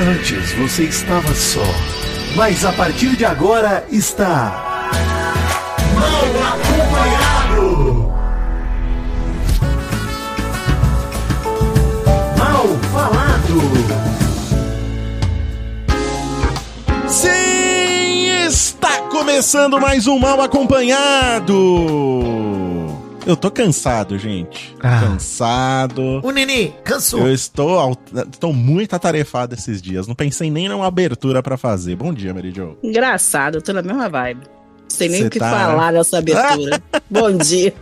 Antes você estava só, mas a partir de agora está. Mal acompanhado! Mal falado! Sim, está começando mais um Mal Acompanhado. Eu tô cansado, gente. Ah. Cansado. O Nini, cansou. Eu estou, estou muito atarefado esses dias. Não pensei nem numa abertura pra fazer. Bom dia, Mary Jo. Engraçado, eu tô na mesma vibe. Não sei nem Cê o que tá, falar nessa abertura. Bom dia.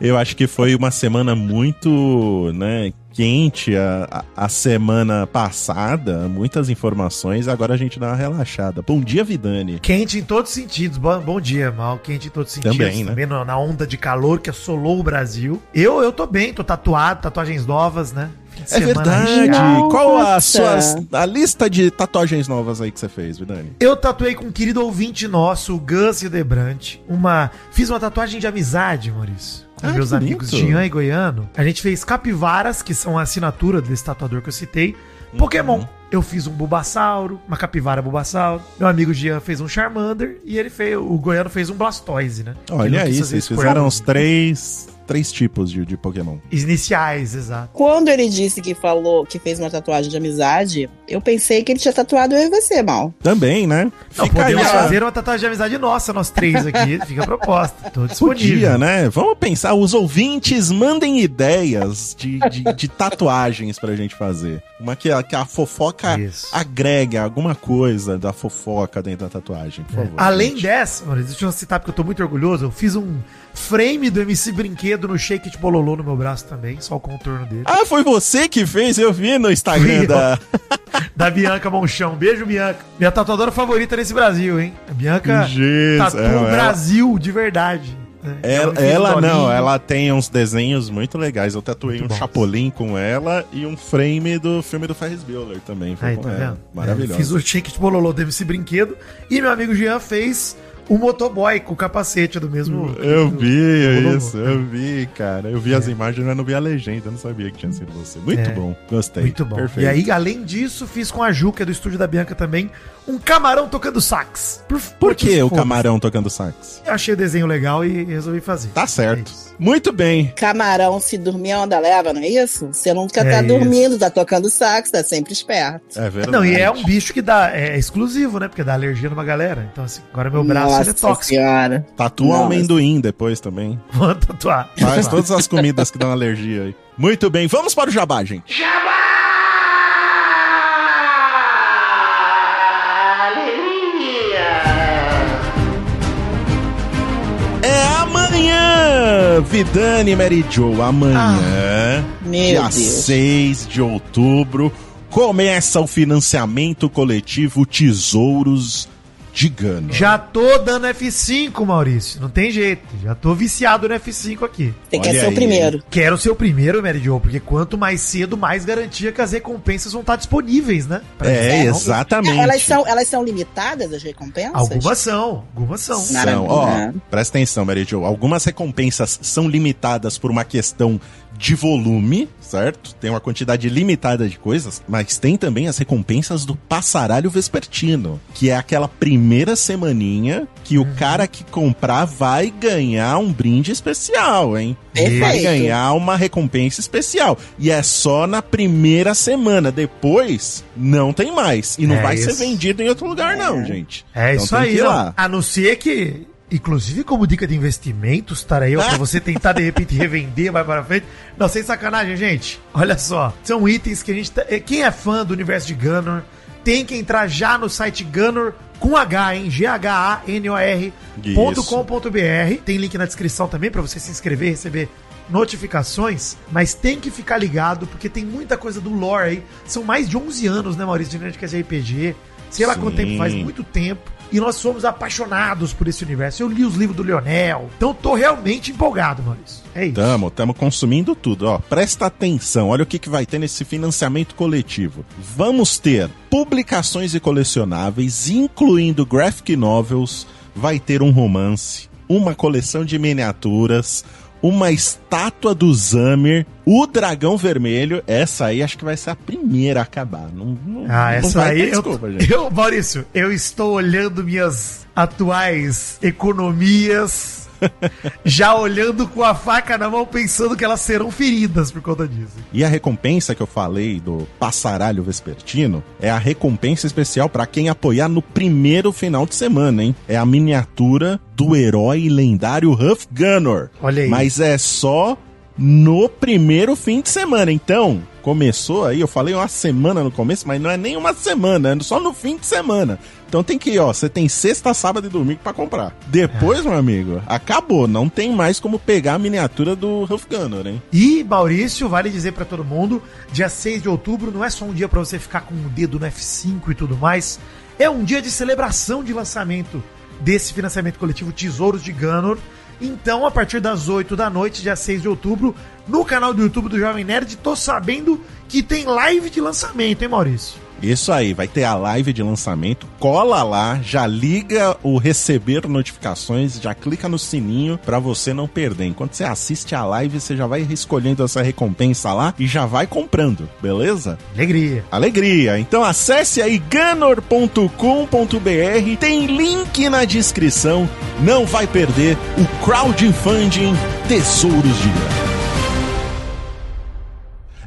Eu acho que foi uma semana muito, né, quente a, a, a semana passada. Muitas informações. Agora a gente dá uma relaxada. Bom dia, Vidani. Quente em todos os sentidos. Bom, bom dia, mal. Quente em todos os sentidos. Também, né? Também na na onda de calor que assolou o Brasil. Eu, eu tô bem, tô tatuado, tatuagens novas, né? Fim de É semana verdade. recheado. Qual a, suas, a lista de tatuagens novas aí que você fez, Vidani? Eu tatuei com um querido ouvinte nosso, o Gus Debrante, uma. Fiz uma tatuagem de amizade, Maurício. Com Ah, meus amigos bonito. Jean e Goiano. A gente fez capivaras, que são a assinatura desse tatuador que eu citei. Pokémon. Uhum. Eu fiz um Bulbasauro, uma capivara Bulbasauro. Meu amigo Jean fez um Charmander e ele fez. O Goiano fez um Blastoise, né? Olha aí, vocês fizeram os três, três tipos de, de Pokémon. Iniciais, exato. Quando ele disse que falou que fez uma tatuagem de amizade, eu pensei que ele tinha tatuado eu e você, mal. Também, né? Não, Fica aí podemos a- fazer uma tatuagem de amizade nossa, nós três aqui. Fica a proposta. Tô disponível. Podia, né? Vamos pensar, os ouvintes mandem ideias de, de, de tatuagens pra gente fazer. Uma que, a- que a fofoca Isso. agregue alguma coisa da fofoca dentro da tatuagem, por favor. É. Além gente. dessa, mano, deixa eu citar porque eu tô muito orgulhoso. Eu fiz um frame do MC Brinquedo no Shake de Bololô no meu braço também, só o contorno dele. Ah, foi você que fez? Eu vi no Instagram da. Da Bianca Monchão. Beijo, Bianca. Minha tatuadora favorita nesse Brasil, hein? A Bianca Jesus, tatua é, o ela- Brasil de verdade. né? Ela, ela não, ela tem uns desenhos muito legais. Eu tatuei Muito um bons. chapolim com ela e um frame do filme do Ferris Bueller também. Foi Aí, com tá ela. vendo? Maravilhoso. É, fiz o shake de bololô do MC Brinquedo e meu amigo Jean fez o motoboy com o capacete do mesmo. Eu do- vi do isso, eu vi, cara. Eu vi as imagens, mas não vi a legenda. Eu não sabia que tinha sido você. Muito É. bom, gostei. Muito bom. Perfeito. E aí, além disso, fiz com a Ju, que é do estúdio da Bianca também, um camarão tocando sax. Por, Por que o camarão tocando sax? Eu achei o desenho legal e resolvi fazer. Tá certo. É isso. Muito bem. Camarão, se dormir a onda leva, não é isso? Você nunca É tá isso. dormindo, tá tocando sax, tá sempre esperto. É verdade. Não, e é um bicho que dá, é exclusivo, né? Porque dá alergia numa galera. Então, assim, agora meu braço ele é tóxico. senhora. Tatua Nossa. amendoim depois também. Vou tatuar. Faz todas as comidas que dão alergia aí. Muito bem, vamos para o jabá, gente. É amanhã, Vidani Mary Jo. Amanhã, Meu dia Deus. 6 de outubro, começa o financiamento coletivo Tesouros de Gano. Já tô dando F5, Maurício. Não tem jeito. Já tô viciado no F5 aqui. Você quer ser aí. o primeiro. Quero ser o primeiro, Mary Jo, porque quanto mais cedo, mais garantia que as recompensas vão estar disponíveis, né? Pra É, gente. exatamente. Elas são, elas são limitadas, as recompensas? Algumas são, algumas são. São, ó, presta atenção, Mary Jo. Algumas recompensas são limitadas por uma questão de volume, certo? Tem uma quantidade limitada de coisas, mas tem também as recompensas do passaralho vespertino, que é aquela primeira semaninha que Uhum. o cara que comprar vai ganhar um brinde especial, hein? Vai Perfeito. ganhar uma recompensa especial. E é só na primeira semana. Depois, não tem mais. E não É vai ser isso. vendido em outro lugar, não, gente. É Então isso aí, lá. A não ser que, inclusive como dica de investimentos, estarei eu pra você tentar de repente revender mais para frente. Não, sem sacanagem, gente. Olha só, são itens que a gente tá, eh, quem é fã do universo de Gunner tem que entrar já no site Gunner com H, hein? G-H-A-N-O-R.com.br. Tem link na descrição também pra você se inscrever e receber notificações, mas tem que ficar ligado porque tem muita coisa do lore aí. São mais de 11 anos, né, Maurício, de Nerdcast RPG. Sei lá Sim. quanto tempo faz, muito tempo. E nós somos apaixonados por esse universo. Eu li os livros do Leonel. Então tô realmente empolgado, Maurício. É isso. Tamo, tamo consumindo tudo, ó. Presta atenção, olha o que, que vai ter nesse financiamento coletivo. Vamos ter publicações e colecionáveis, incluindo graphic novels, vai ter um romance, uma coleção de miniaturas, uma estátua do Zamir, o dragão vermelho. Essa aí acho que vai ser a primeira a acabar. Não, não, Ah, essa aí. Eu, desculpa, gente. eu, Maurício, eu estou olhando minhas atuais economias. Já olhando com a faca na mão, pensando que elas serão feridas por conta disso. E a recompensa que eu falei do passaralho vespertino é a recompensa especial pra quem apoiar no primeiro final de semana, hein? É a miniatura do herói lendário Huff Gunner. Olha aí. Mas é só no primeiro fim de semana. Então, começou aí, eu falei uma semana no começo, mas não é nem uma semana, é só no fim de semana. Então tem que ir, ó, você tem sexta, sábado e domingo pra comprar. Depois, meu amigo, acabou, não tem mais como pegar a miniatura do Huff Gunner, hein? E, Maurício, vale dizer pra todo mundo, dia 6 de outubro não é só um dia pra você ficar com o dedo no F5 e tudo mais, é um dia de celebração de lançamento desse financiamento coletivo Tesouros de Gunner. Então, a partir das 8 da noite, dia 6 de outubro, no canal do YouTube do Jovem Nerd, tô sabendo que tem live de lançamento, hein, Maurício? Isso aí, vai ter a live de lançamento. Cola lá, já liga o receber notificações, já clica no sininho pra você não perder. Enquanto você assiste a live, você já vai escolhendo essa recompensa lá e já vai comprando, beleza? Alegria. Alegria! Então acesse aí ganor.com.br, tem link na descrição. Não vai perder o crowdfunding Tesouros de Ganor.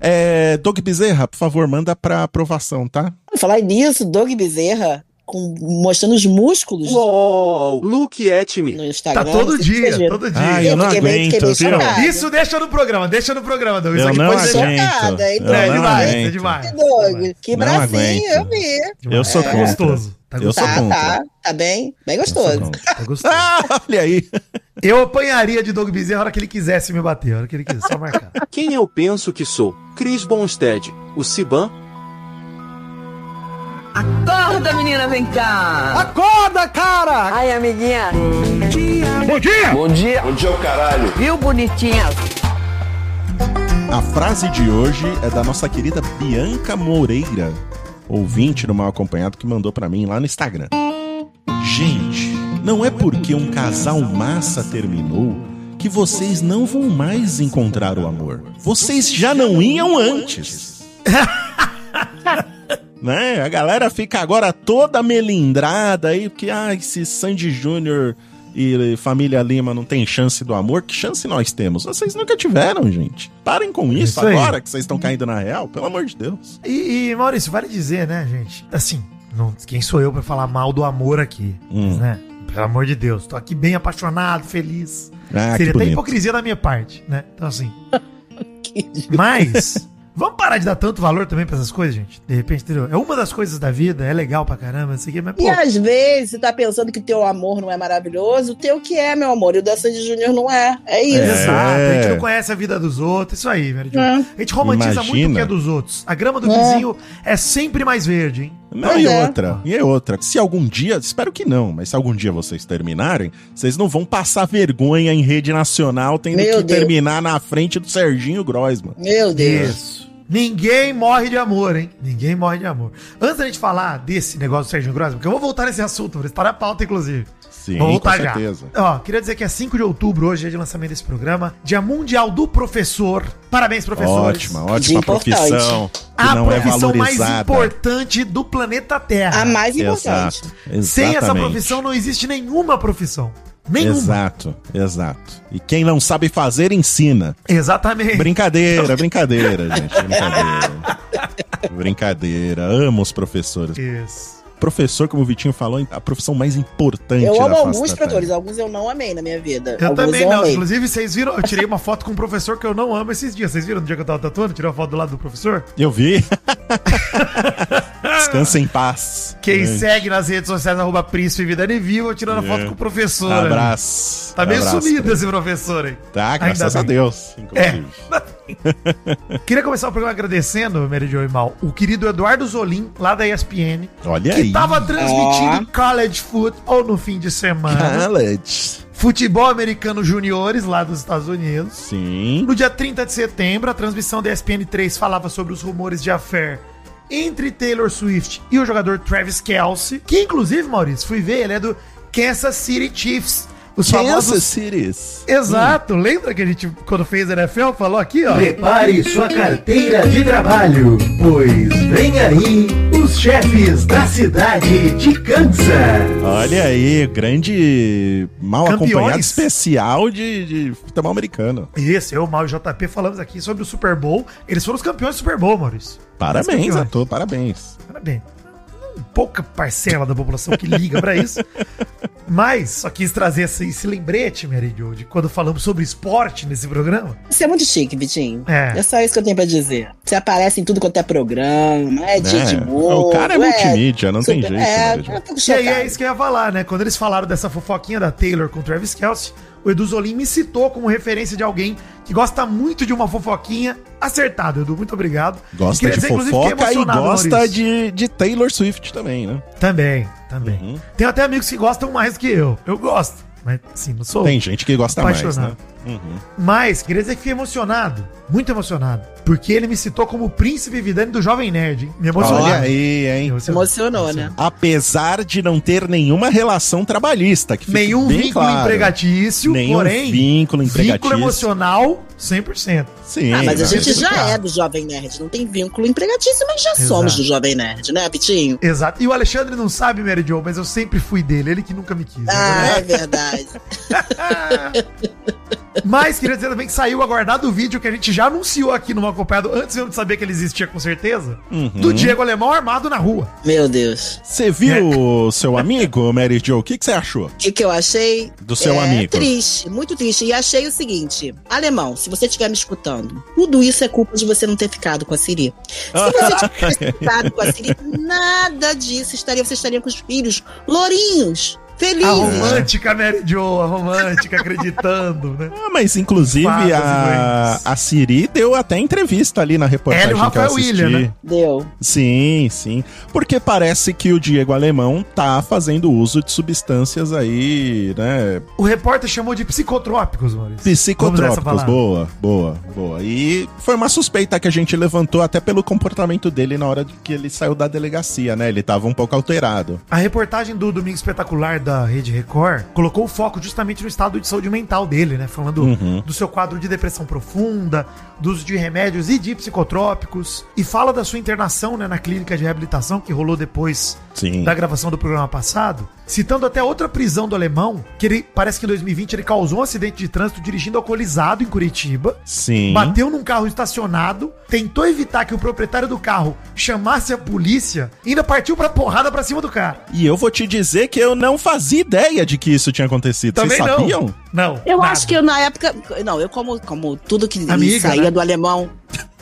É, Doug Bezerra, por favor, manda pra aprovação, tá? Falar nisso, Doug Bezerra com, mostrando os músculos Uou, look at me. no Tá Instagram. todo se vocês dia, todo dia. Ai, eu não aguento, chocada. Isso deixa no programa, deixa no programa, Doug. Isso Eu aqui não pode ser. aguento. chocada, hein? Eu É demais, é demais. Doug, que Não bracinho, aguento. eu vi. Eu sou Tá contra. gostoso. Tá Eu Tá, contra. tá, tá bem, bem gostoso. Tá gostoso. Ah, olha aí. Eu apanharia de Doug Bezerra a hora que ele quisesse me bater, a hora que ele quisesse, só marcar. Quem eu penso que sou? Chris Bonstead, o Siban. Acorda, menina, vem cá. Acorda, cara! Ai, amiguinha. Bom dia! Bom dia. Bom dia, o caralho. Viu, bonitinha? A frase de hoje é da nossa querida Bianca Moreira, ouvinte do Mal Acompanhado, que mandou pra mim lá no Instagram. Gente, não é porque um casal massa terminou que vocês não vão mais encontrar o amor. Vocês já não iam antes. né? A galera fica agora toda melindrada aí, porque ah, esse Sandy Júnior e família Lima não tem chance do amor. Que chance nós temos? Vocês nunca tiveram, gente. Parem com isso, Isso aí. agora que vocês estão caindo na real, pelo amor de Deus. E, e, Maurício, vale dizer, né, gente? Assim, não, quem sou eu pra falar mal do amor aqui? Hum. Né? Pelo amor de Deus, tô aqui bem apaixonado, feliz. Ah, Seria até hipocrisia da minha parte, né? Então, assim. Mas, vamos parar de dar tanto valor também pra essas coisas, gente? De repente, entendeu? É uma das coisas da vida, é legal pra caramba, isso aqui, mas, pô. E às vezes você tá pensando que o teu amor não é maravilhoso, o teu que é, meu amor, e o da Sandy Júnior não é. É isso. É. Exato, a gente não conhece a vida dos outros, isso aí, Jo. É. A gente romantiza muito o que Imagina. é dos outros. A grama do É. vizinho é sempre mais verde, hein? Não, Pois e é. outra, e é outra. Se algum dia, espero que não, mas se algum dia vocês terminarem, vocês não vão passar vergonha em rede nacional tendo Meu que Deus. terminar na frente do Serginho Grossman. Meu Deus. Isso. Ninguém morre de amor, hein? Ninguém morre de amor. Antes da gente falar desse negócio do Sérgio Grossman, porque eu vou voltar nesse assunto, está na pauta, inclusive. Sim, Vou com voltar já. certeza. Ó, queria dizer que é 5 de outubro, hoje, dia de lançamento desse programa. Dia Mundial do Professor. Parabéns, professores. Ótima, ótima profissão. Que A não é profissão mais valorizada. importante do planeta Terra. A mais importante. Exato. Sem essa profissão não existe nenhuma profissão. Nenhuma. Exato, exato. E quem não sabe fazer, ensina. Exatamente. Brincadeira, brincadeira, gente. Brincadeira. brincadeira. Amo os professores. Isso. Professor, como o Vitinho falou, é a profissão mais importante Eu amo alguns professores, alguns eu não amei na minha vida. Eu alguns também eu não. amei. Inclusive, vocês viram? Eu tirei uma foto com um professor que eu não amo esses dias. Vocês viram no dia que eu tava tatuando? Tirei uma foto do lado do professor? Eu vi. Descansa em paz. Quem Grande. segue nas redes sociais, arroba Príncipe Vida eu tirando a foto com o professor. ali. Abraço. Tá meio Abraço, sumido cara. esse professor aí. Tá, graças Ainda a bem. Deus. Inclusive. Queria começar o programa agradecendo, Mary Jo e Mal, o querido Eduardo Zolim, lá da ESPN, Olha que aí. tava transmitindo college football no fim de semana. College. Futebol americano juniores lá dos Estados Unidos. Sim. No dia 30 de setembro, a transmissão da ESPN 3 falava sobre os rumores de affair entre Taylor Swift e o jogador Travis Kelce, que inclusive, Maurício, fui ver, ele é do Kansas City Chiefs. Os Kansas famosos... Cities. Exato, lembra que a gente, quando fez NFL, falou aqui, ó? Prepare sua carteira de trabalho, pois vem aí os chefes da cidade de Kansas. Olha aí, grande mal Campeões. acompanhado especial de, de futebol americano. Isso, eu, Mal e JP falamos aqui sobre o Super Bowl. Eles foram os campeões do Super Bowl, Maurício. Parabéns, ator, parabéns. Parabéns. Pouca parcela da população que liga pra isso. Mas só quis trazer esse, esse lembrete, Mary Jo, de quando falamos sobre esporte nesse programa. Você é muito chique, Vitinho. É. É. só isso que eu tenho pra dizer. Você aparece em tudo quanto é programa, é dia É, de humor. o cara é multimídia, não tem super- jeito, É, né, fico E aí é isso que eu ia falar, né? Quando eles falaram dessa fofoquinha da Taylor com o Travis Kelce, o Edu Zolim me citou como referência de alguém que gosta muito de uma fofoquinha acertada. Edu, muito obrigado. Gosta de dizer, fofoca e gosta Maurício. de, de Taylor Swift também, né? Também, também. Uhum. Tenho até amigos que gostam mais que eu. Eu gosto. Mas, assim, não sou. Tem gente que gosta mais, né? Apaixonado. Uhum. Mas, queria dizer que fiquei emocionado. Muito emocionado. Porque ele me citou como o príncipe Vidani do Jovem Nerd. hein? Me emocionou. Olha aí, hein? Me Se emocionou, né? Apesar de não ter nenhuma relação trabalhista, que Nenhum bem vínculo claro. empregatício, Nenhum porém. vínculo Vínculo empregatício. emocional, 100%. Sim. Ah, mas a gente já é do Jovem Nerd. Não tem vínculo empregatício, mas já Exato. somos do Jovem Nerd, né, Vitinho? Exato. E o Alexandre não sabe, Mary Jo, mas eu sempre fui dele. Ele que nunca me quis. Ah, né? é verdade. Mas queria dizer também que saiu aguardado o vídeo que a gente já anunciou aqui no Acompanhado, antes de saber que ele existia com certeza, Uhum. do Diego Alemão armado na rua. Meu Deus. Você viu o seu amigo, Mary Jo? O que que você achou? O que, que eu achei? Do seu é, amigo. Triste, muito triste. E achei o seguinte: Alemão, se você estiver me escutando, tudo isso é culpa de você não ter ficado com a Siri. Se você tivesse ficado com a Siri, nada disso estaria. Você estaria com os filhos lourinhos, A felizes. romântica Mary Jo, a romântica acreditando, né? Ah, mas inclusive Fadas a, a Siri deu até entrevista ali na reportagem Ela o que eu Rafael assisti. William, né? Deu. Sim, sim. Porque parece que o Diego Alemão tá fazendo uso de substâncias aí, né? O repórter chamou de psicotrópicos, Maurício. Psicotrópicos. Boa, boa, boa. E foi uma suspeita que a gente levantou até pelo comportamento dele na hora que ele saiu da delegacia, né? Ele tava um pouco alterado. A reportagem do Domingo Espetacular da Rede Record colocou o foco justamente no estado de saúde mental dele, né? Falando Uhum. do seu quadro de depressão profunda, do uso de remédios e de psicotrópicos. E fala da sua internação né, na clínica de reabilitação que rolou depois Sim. da gravação do programa passado. Citando até outra prisão do alemão, que ele parece que em 2020 ele causou um acidente de trânsito dirigindo alcoolizado em Curitiba. Sim. Bateu num carro estacionado, tentou evitar que o proprietário do carro chamasse a polícia, e ainda partiu pra porrada pra cima do cara. E eu vou te dizer que eu não fazia ideia de que isso tinha acontecido. Também Vocês sabiam? não. Não. Eu nada. acho que eu, na época. Não, eu, como, como tudo que Amiga, saía né? Do alemão,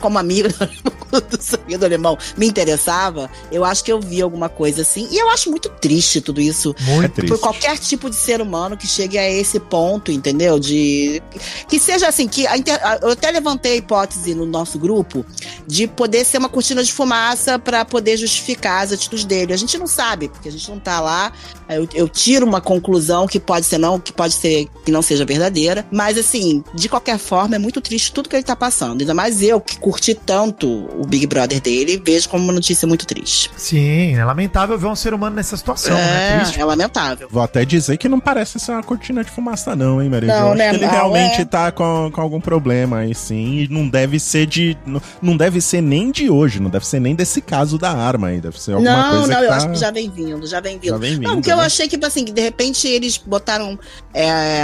como amiga do saía do alemão, me interessava, eu acho que eu vi alguma coisa assim. E eu acho muito triste tudo isso. Muito É triste. Por qualquer tipo de ser humano que chegue a esse ponto, entendeu? De. Que seja assim, que a inter- eu até levantei a hipótese no nosso grupo de poder ser uma cortina de fumaça para poder justificar as atitudes dele. A gente não sabe, porque a gente não tá lá. Eu, eu tiro uma conclusão que pode ser não, que pode ser que não seja verdadeira. Mas assim, de qualquer forma, é muito triste tudo que ele tá passando. Ainda mais eu, que curti tanto o Big Brother dele, vejo como uma notícia muito triste. Sim, é lamentável ver um ser humano nessa situação, né? é, Triste. é lamentável. Vou até dizer que não parece ser uma cortina de fumaça, não, hein, Maria? Não, Eu acho né, que ele realmente É. tá com, com algum problema aí, sim. E não deve ser de. Não, não deve ser nem de hoje, não deve ser nem desse caso da arma aí. Deve ser alguma Não, coisa não, que eu tá... acho que já vem vindo, já vem vindo. Já vem vindo, não, porque eu né? achei que, assim, que de repente eles botaram. É,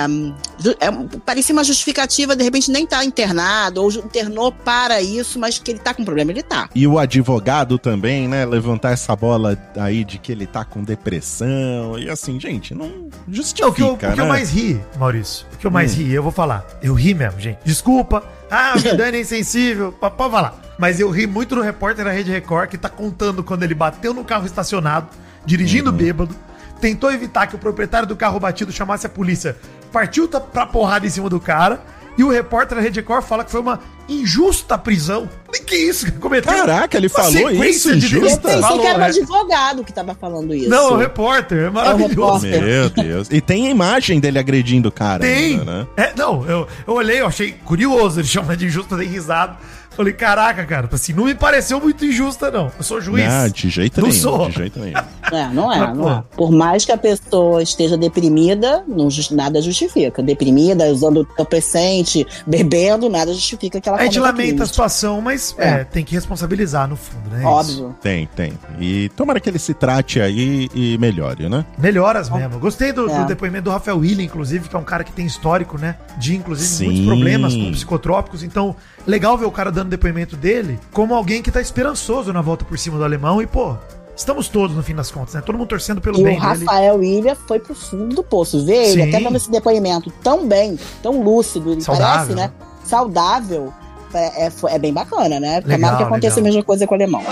é, parecia uma justificativa, de repente nem tá internado, ou internou para isso, mas que ele tá com problema, ele tá. E o advogado também, né? Levantar essa bola aí de que ele tá com depressão. E assim, gente, não justifica, Não, o que, eu, o que né? eu mais ri, Maurício, o que eu mais Hum. ri, eu vou falar. Eu ri mesmo, gente. Desculpa. Ah, o Vidani é insensível. Pode falar. Mas eu ri muito do repórter da Rede Record que tá contando quando ele bateu no carro estacionado, dirigindo Uhum. bêbado, tentou evitar que o proprietário do carro batido chamasse a polícia, partiu pra porrada em cima do cara. E o repórter da Rede Record fala que foi uma injusta prisão. E que isso? que Cometeu Caraca, ele falou isso, de injusta? Eu pensei Falou, que era um né? advogado que tava falando isso. Não, é o repórter. É maravilhoso. repórter. Meu Deus. E tem a imagem dele agredindo o cara Tem! ainda, né? É, não, eu, eu olhei, eu achei curioso, ele chama de injusta, dei risada. Falei, caraca, cara, assim, não me pareceu muito injusta, não. Eu sou juiz. Não, de jeito Não nenhum. sou. De jeito nenhum. É, não é, Mas, não é. Por mais que a pessoa esteja deprimida, não jus- nada justifica. Deprimida, usando entorpecente, bebendo, nada justifica que ela A gente lamenta a situação, mas é. É. tem que responsabilizar no fundo, né? Isso. Óbvio. Tem, tem. E tomara que ele se trate aí e melhore, né? Melhoras mesmo. Gostei do, do É. depoimento do Rafael William, inclusive, que é um cara que tem histórico, né? De, inclusive, Sim. muitos problemas com psicotrópicos. Então, legal ver o cara dando depoimento dele como alguém que tá esperançoso na volta por cima do alemão. E, pô, estamos todos, no fim das contas, né? Todo mundo torcendo pelo E bem o dele. Rafael Ilha foi pro fundo do poço. Ver ele Sim. até dando esse depoimento tão bem, tão lúcido, ele Saudável, parece, né? Saudável. É, é, é bem bacana, né? Legal, Tomara que aconteça legal. a mesma coisa com o alemão.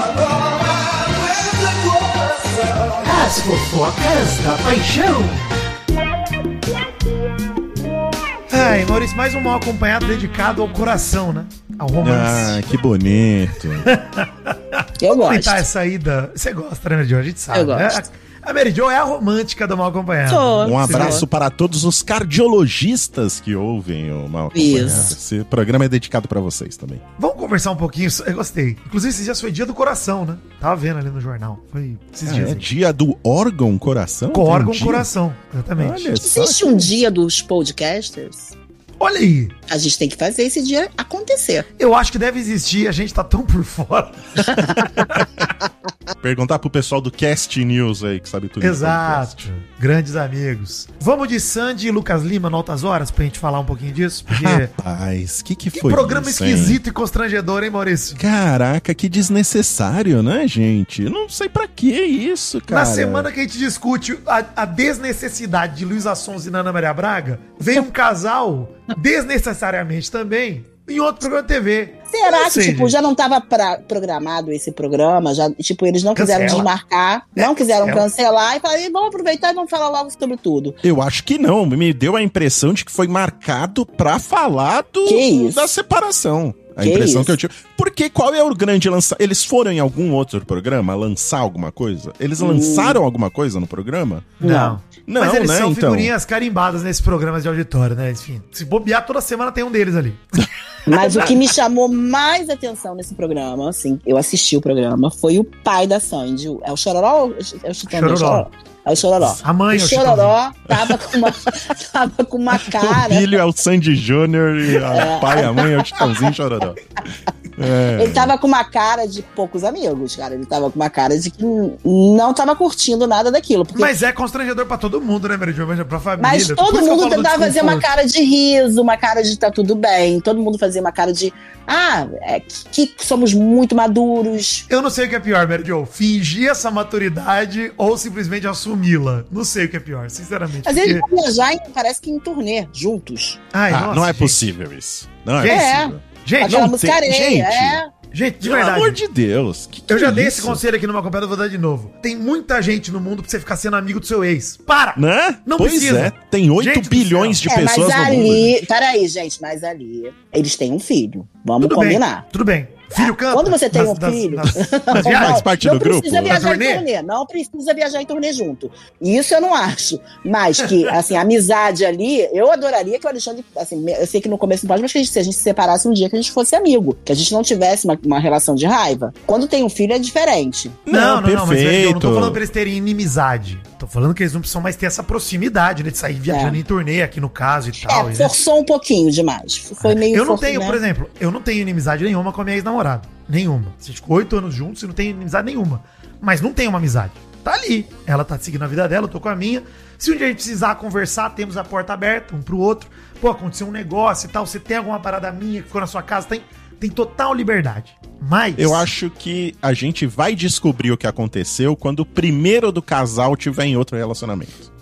As fofocas da paixão. Ai, Maurício, mais um mal acompanhado dedicado ao coração, né? Ao Ah, romance. que bonito. Eu gosto. Aproveitar essa ida. Você gosta, né, Mary Jo? A gente sabe. Eu né? A Mary Jo é a romântica do mal acompanhado. Sou. Um abraço para todos os cardiologistas que ouvem o Mal Acompanhado. Isso. Esse programa é dedicado para vocês também. Vamos conversar um pouquinho. Eu gostei. Inclusive, esses dias foi dia do coração, né? Tava vendo ali no jornal. Foi esses Ah, dias. é aí. dia do órgão coração? Com um órgão dia? coração. Exatamente. Olha. Existe um dia dos podcasters? Olha aí. A gente tem que fazer esse dia acontecer. Eu acho que deve existir. A gente tá tão por fora. Perguntar pro pessoal do Cast News aí, que sabe tudo. Exato. Grandes amigos. Vamos de Sandy e Lucas Lima no Altas Horas pra gente falar um pouquinho disso? Porque. Rapaz, que que que foi programa isso, hein? esquisito e constrangedor, hein, Maurício? Caraca, que desnecessário, né, gente? Eu não sei pra que isso, cara. Na semana que a gente discute a, a desnecessidade de Luiz Assons e Ana Maria Braga, vem um casal, desnecessariamente também, em outro programa de TV. Será Não que, sei, tipo, já não tava pra- programado esse programa? Já, tipo, eles não quiseram Cancela. desmarcar, não É, quiseram cancela. cancelar e falaram, "Ih, vamos aproveitar e vamos falar logo sobre tudo. Eu acho que não. Me deu a impressão de que foi marcado pra falar do, Que isso? da separação. A Que impressão isso? que eu tive. Porque qual é o grande lançamento? Eles foram em algum outro programa lançar alguma coisa? Eles lançaram alguma coisa no programa? Não. Não, Mas eles né, são então. figurinhas carimbadas nesses programas de auditório, né? Enfim, se bobear toda semana tem um deles ali. Mas o que me chamou mais atenção nesse programa, assim, eu assisti o programa, foi o pai da Sandy. É o Chororó? ou É o Chitãozinho? Chororó. É o Chororó. A mãe é o o Chororó tava com uma, tava com uma O cara. filho é o Sandy Júnior e a pai e a mãe é o Titãozinho Chororó. É. Ele tava com uma cara de poucos amigos, cara. Ele tava com uma cara de que não tava curtindo nada daquilo. Porque Mas é constrangedor pra todo mundo, né, Mary Jo? Mas Pra família. Mas todo mundo tentava fazer uma cara de riso, uma cara de tá tudo bem. Todo mundo fazia uma cara de, ah, é, que, que somos muito maduros. Eu não sei o que é pior, Mary Jo. Fingir essa maturidade ou simplesmente assumi-la. Não sei o que é pior, sinceramente. Mas porque- eles vão viajar, em, parece que em turnê, juntos. Ai, Ah, nossa, não é gente. possível isso. Não é, Gente, possível. Gente, Aquela não tem- areia, gente. é. gente, de Pelo verdade. amor de Deus. que que Eu já é dei isso? esse conselho aqui numa acompanhada, vou dar de novo. Tem muita gente no mundo pra você ficar sendo amigo do seu ex. Para! Né? Não pois precisa. é, tem 8 Gente do bilhões de É, mas pessoas no mundo. ali. Peraí, gente, mas ali. Eles têm um filho. Vamos Tudo combinar. bem, tudo bem. Filho canta. Quando você tem nas- um nas- filho. nas- nas Não, viagens. Faz parte não do grupo? precisa viajar em turnê? Não precisa viajar em turnê junto. Isso eu não acho. Mas que, assim, a amizade ali, eu adoraria que o Alexandre, assim, eu sei que no começo não pode, mas que a gente, se a gente se separasse um dia, que a gente fosse amigo. Que a gente não tivesse uma, uma relação de raiva. Quando tem um filho é diferente. Não, não, não, mas Mary Jo, eu não tô perfeito. falando pra eles terem inimizade. Tô falando que eles não precisam mais ter essa proximidade, né? De sair viajando É. em turnê aqui no caso e tal. é, e, né? forçou um pouquinho demais. Foi meio Eu não forço, tenho, né? por exemplo, eu não tenho inimizade nenhuma com a minha ex-namorada. Nenhuma. Gente ficou oito anos juntos e não tenho inimizade nenhuma. Mas não tem uma amizade. Tá ali. Ela tá seguindo a vida dela, eu tô com a minha. Se um dia a gente precisar conversar, temos a porta aberta um pro outro. Pô, aconteceu um negócio e tal. Você tem alguma parada minha que ficou na sua casa, tem, tem total liberdade. Mas. Eu acho que a gente vai descobrir o que aconteceu quando o primeiro do casal tiver em outro relacionamento.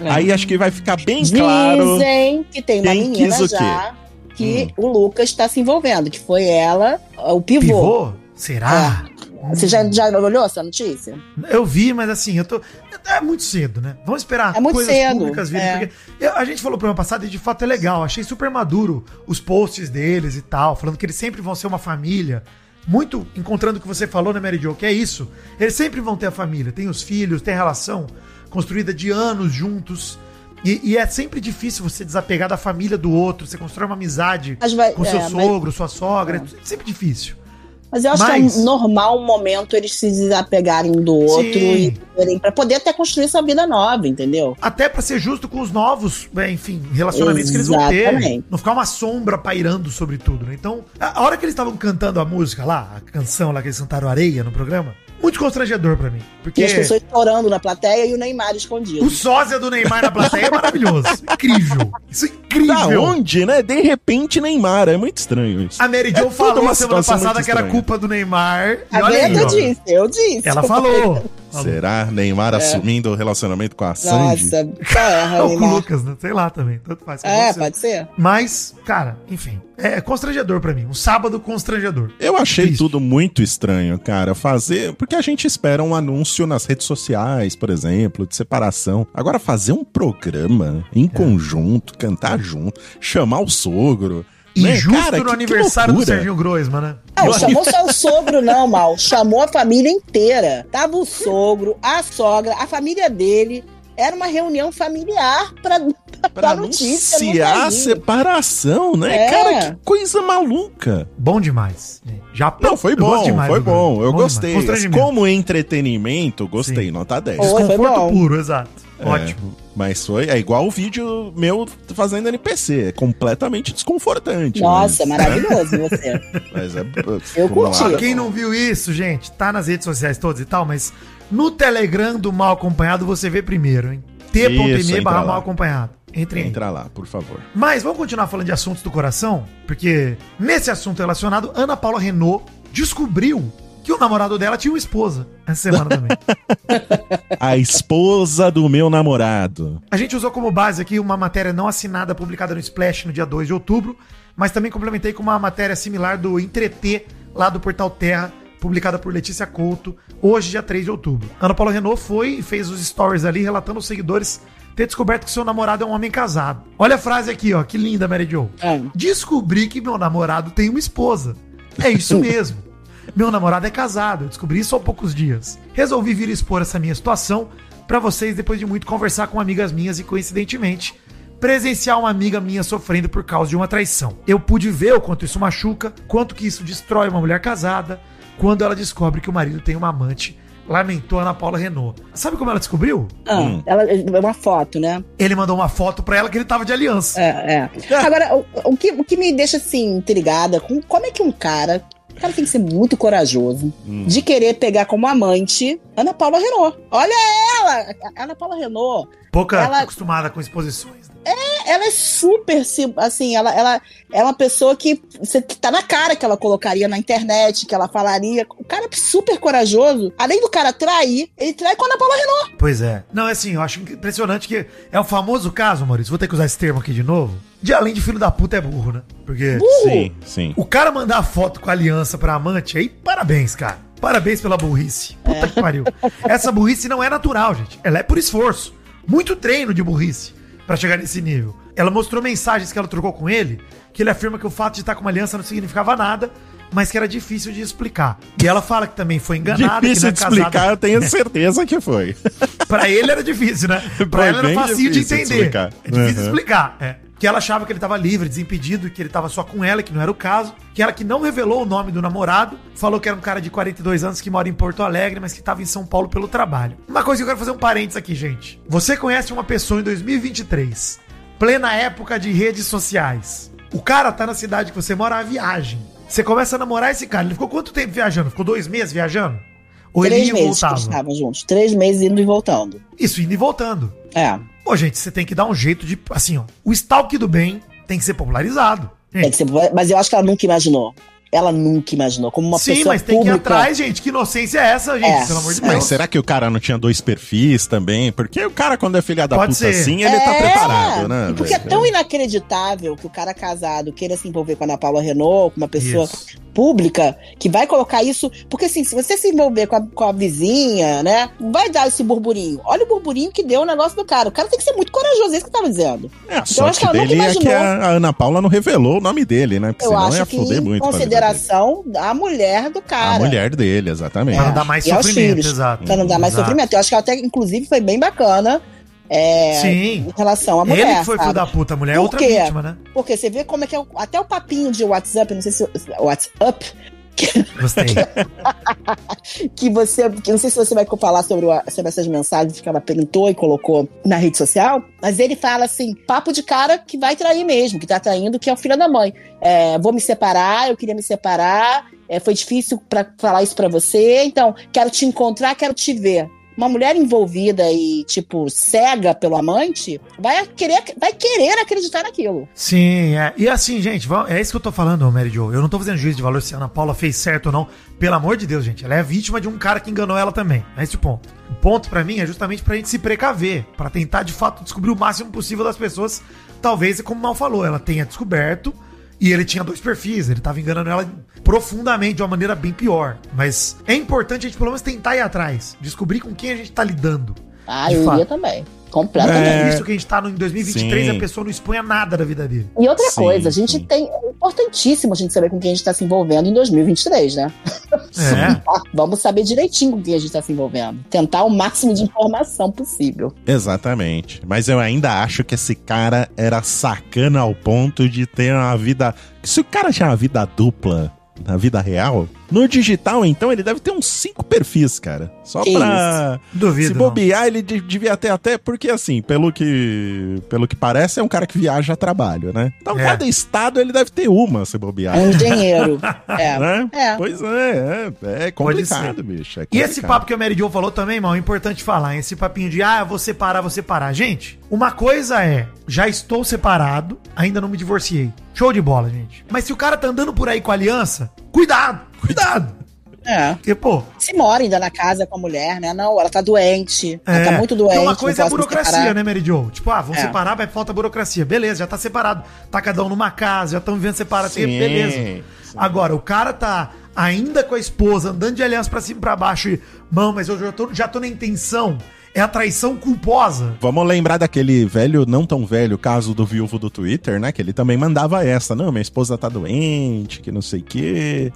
É. Aí acho que vai ficar bem claro. Dizem que tem uma menina já que o Lucas está se envolvendo, que foi ela, o pivô. Pivô? Será? Você já, já olhou essa notícia? Eu vi, mas assim, eu tô. É muito cedo, né? Vamos esperar É muito cedo, públicas virem. é. Porque eu- a gente falou pro ano passado e de fato é legal. Achei super maduro os posts deles e tal, falando que eles sempre vão ser uma família. Muito encontrando o que você falou, né, Mary Jo? Que é isso. Eles sempre vão ter a família, tem os filhos, tem a relação construída de anos juntos. E, e é sempre difícil você desapegar da família do outro, você constrói uma amizade Mas vai- com seu é, mas- sogro, sua sogra, é sempre difícil. Mas eu acho Mas- que é um normal um momento eles se desapegarem um do outro Sim. e pra poder até construir essa vida nova, entendeu? Até pra ser justo com os novos, é, enfim, relacionamentos que eles vão ter. Exatamente. Não ficar uma sombra pairando sobre tudo, né? Então, a a hora que eles estavam cantando a música lá, a canção lá que eles cantaram Areia no programa, muito constrangedor pra mim. Porque E as pessoas chorando na plateia e o Neymar escondido. o sósia do Neymar na plateia é maravilhoso. Incrível. Isso é Da incrível. onde, né? De repente, Neymar. É muito estranho isso. A Mary Jo É falou uma semana passada que era culpa do Neymar. E A olha aí, disse, eu disse. Ela falou. Será Neymar assumindo o relacionamento com a Sandy? Nossa, só erra, Ou com o. Lucas, né? Sei lá também. Tanto faz. É, você. pode ser. Mas, cara, enfim. É constrangedor pra mim. Um sábado constrangedor. Eu achei Triste. tudo muito estranho, cara, fazer. Porque a gente espera um anúncio nas redes sociais, por exemplo, de separação. Agora, fazer um programa É. em conjunto, cantar junto, chamar o sogro. E né? justo Cara, no que- que aniversário do loucura. Serginho Groisman, né? Não, chamou só o sogro, não, mal. Chamou a família inteira. Tava o sogro, a sogra, a família dele. Era uma reunião familiar pra, pra, Pra notícia. anunciar a separação, né? É. Cara, que coisa maluca. Bom demais. Já Não, foi bom, demais foi do bom. Eu Bom gostei. Como entretenimento, gostei, Sim. nota 10. Foi, foi Desconforto bom. puro, exato. É, Ótimo. Mas foi, é igual o vídeo meu fazendo NPC, é completamente desconfortante. Nossa, mas, maravilhoso você. né? Mas é, Eu curti. lá. Quem não viu isso, gente, tá nas redes sociais todas e tal, mas no Telegram do Mal Acompanhado você vê primeiro, hein? T.me barra. Mal Acompanhado. Entre aí. Entra lá, por favor. Mas vamos continuar falando de assuntos do coração, porque nesse assunto relacionado, Ana Paula Renault descobriu que o namorado dela tinha uma esposa essa semana também. A esposa do meu namorado. A gente usou como base aqui uma matéria não assinada publicada no Splash no dia 2 de outubro, mas também complementei com uma matéria similar do Entreter, lá do Portal Terra, publicada por Letícia Couto, hoje, dia 3 de outubro. Ana Paula Renault foi e fez os stories ali relatando aos seguidores ter descoberto que seu namorado é um homem casado. Olha a frase aqui, ó, que linda, Mary Jo. Ah. Descobri que meu namorado tem uma esposa. É isso mesmo. Meu namorado é casado, eu descobri isso há poucos dias. Resolvi vir expor essa minha situação pra vocês depois de muito conversar com amigas minhas e coincidentemente presenciar uma amiga minha sofrendo por causa de uma traição. Eu pude ver o quanto isso machuca, quanto que isso destrói uma mulher casada, quando ela descobre que o marido tem uma amante. Lamentou Ana Paula Renault. Sabe como ela descobriu? Ah, Hum. ela, é uma foto, né? Ele mandou uma foto pra ela que ele tava de aliança. É, é. Agora, o, o que, o que me deixa assim, intrigada com como é que um cara. O cara tem que ser muito corajoso de querer pegar como amante Ana Paula Renault. Olha ela! A Ana Paula Renault. Pouca Ela- acostumada com exposições. Ela é super, assim, ela, ela é uma pessoa que, você- que tá na cara que ela colocaria na internet, que ela falaria. O cara é super corajoso. Além do cara trair, ele trai com a Ana Paula Renault. Pois é. Não, é assim, eu acho impressionante que é o famoso caso, Maurício, vou ter que usar esse termo aqui de novo, de além de filho da puta é burro, né? Porque Sim, sim. o cara mandar foto com a aliança pra amante, aí parabéns, cara. Parabéns pela burrice. Puta que pariu. Essa burrice não é natural, gente. Ela é por esforço. Muito treino de burrice pra chegar nesse nível. Ela mostrou mensagens que ela trocou com ele, que ele afirma que o fato de estar com uma aliança não significava nada, mas que era difícil de explicar. E ela fala que também foi enganada, Difícil que de é casada. explicar, eu tenho certeza que foi. Pra ele era difícil, né? Pra Foi ela era facinho de difícil de entender. explicar. É difícil Uhum. explicar, é. Que ela achava que ele tava livre, desimpedido, que ele tava só com ela, que não era o caso. Que ela que não revelou o nome do namorado, falou que era um cara de 42 anos que mora em Porto Alegre, mas que tava em São Paulo pelo trabalho. Uma coisa que eu quero fazer um parênteses aqui, gente. Você conhece uma pessoa em 2023, plena época de redes sociais. O cara tá na cidade que você mora a viagem. Você começa a namorar esse cara. Ele ficou quanto tempo viajando? Ficou dois meses viajando? Ou ele Três ia e meses que voltava? eles estavam juntos. Três meses indo e voltando. Isso, indo e voltando. É. Pô, gente, você tem que dar um jeito de. Assim, ó. O stalk do bem tem que ser popularizado. Tem que ser, mas eu acho que ela nunca imaginou. Ela nunca imaginou. Como uma Sim, pessoa mas tem que ir pública. atrás, gente. Que inocência é essa, gente? É. Pelo amor de Mas Deus. será que o cara não tinha dois perfis também? Porque o cara, quando é filha da Pode puta ser. assim, ele tá É, preparado, né? e Porque é tão inacreditável que o cara casado queira se envolver com a Ana Paula Renault, com uma pessoa Isso. pública, que vai colocar isso. Porque assim, se você se envolver com a, com a vizinha, né? Vai dar esse burburinho. Olha o burburinho que deu o negócio do cara. O cara tem que ser muito corajoso, é isso que eu tava dizendo. É, a Então, acho sorte que ela nunca dele é que imaginou. a a Ana Paula não revelou o nome dele, né? Porque eu senão acho ia que foder muito. com a vida consideração da mulher do cara. A mulher dele, exatamente. Pra não dar mais e aos sofrimento, exato. Pra não dar mais Exato. sofrimento. Eu acho que até, inclusive, foi bem bacana. É, Sim. em relação à mulher. Ele que foi filho da puta, a mulher é outra quê? vítima, né? Porque você vê como é que é o- até o papinho de WhatsApp, não sei se WhatsApp, Gostei. que você. Que não sei se você vai falar sobre, o- sobre essas mensagens que ela printou e colocou na rede social, mas ele fala assim: papo de cara que vai trair mesmo, que tá traindo, que é o filho da mãe. É, vou me separar, eu queria me separar, é, foi difícil pra falar isso pra você, então quero te encontrar, quero te ver. Uma mulher envolvida e, tipo, cega pelo amante, vai querer, vai querer acreditar naquilo. Sim, é. E assim, gente, é isso que eu tô falando, Mary Jo. Eu não tô fazendo juízo de valor se a Ana Paula fez certo ou não. Pelo amor de Deus, gente. Ela é vítima de um cara que enganou ela também. É esse o ponto. O ponto pra mim é justamente pra gente se precaver, pra tentar de fato descobrir o máximo possível das pessoas. Talvez, como Mal falou, ela tenha descoberto e ele tinha dois perfis, ele tava enganando ela profundamente, de uma maneira bem pior. Mas é importante a gente pelo menos tentar ir atrás, descobrir com quem a gente tá lidando. Ah, eu fato. iria também. Completamente. É visto que a gente tá no, em 2023 Sim. a pessoa não expunha nada da vida dele. E outra Sim, coisa, a gente sim. tem. É importantíssimo a gente saber com quem a gente está se envolvendo em 2023, né? É. Ah, Vamos saber direitinho com quem a gente está se envolvendo. Tentar o máximo de informação possível. Exatamente. Mas eu ainda acho que esse cara era sacana ao ponto de ter uma vida. Se o cara tinha uma vida dupla na vida real, no digital, então, ele deve ter uns cinco perfis, cara. Só Que pra. Duvido. Se não. bobear, ele de- devia ter até, porque assim, pelo que, pelo que parece, é um cara que viaja a trabalho, né? Então, É. cada estado ele deve ter uma, se bobear. É um engenheiro. é. Né? É. Pois é, é, é complicado, bicho. é E esse complicado. papo que a Mary Jo falou também, irmão, é importante falar. Esse papinho de, ah, vou separar, vou separar. Gente, uma coisa é, já estou separado, ainda não me divorciei. Show de bola, gente. Mas se o cara tá andando por aí com aliança, cuidado, cuidado. É. Porque, pô, Se mora ainda na casa com a mulher, né? Não, ela tá doente. Ela tá muito doente. Porque uma coisa é a burocracia, né, Mary Jo? Tipo, ah, vamos É. separar, vai falta burocracia. Beleza, já tá separado. Tá cada um numa casa, já estão vivendo separado. Sim, Beleza. sim. Agora, o cara tá ainda com a esposa, andando de aliança pra cima e pra baixo e, mão, mas eu já tô, já tô na intenção. É a traição culposa. Vamos lembrar daquele velho, não tão velho, caso do viúvo do Twitter, né? Que ele também mandava essa. Não, minha esposa tá doente, que não sei o quê.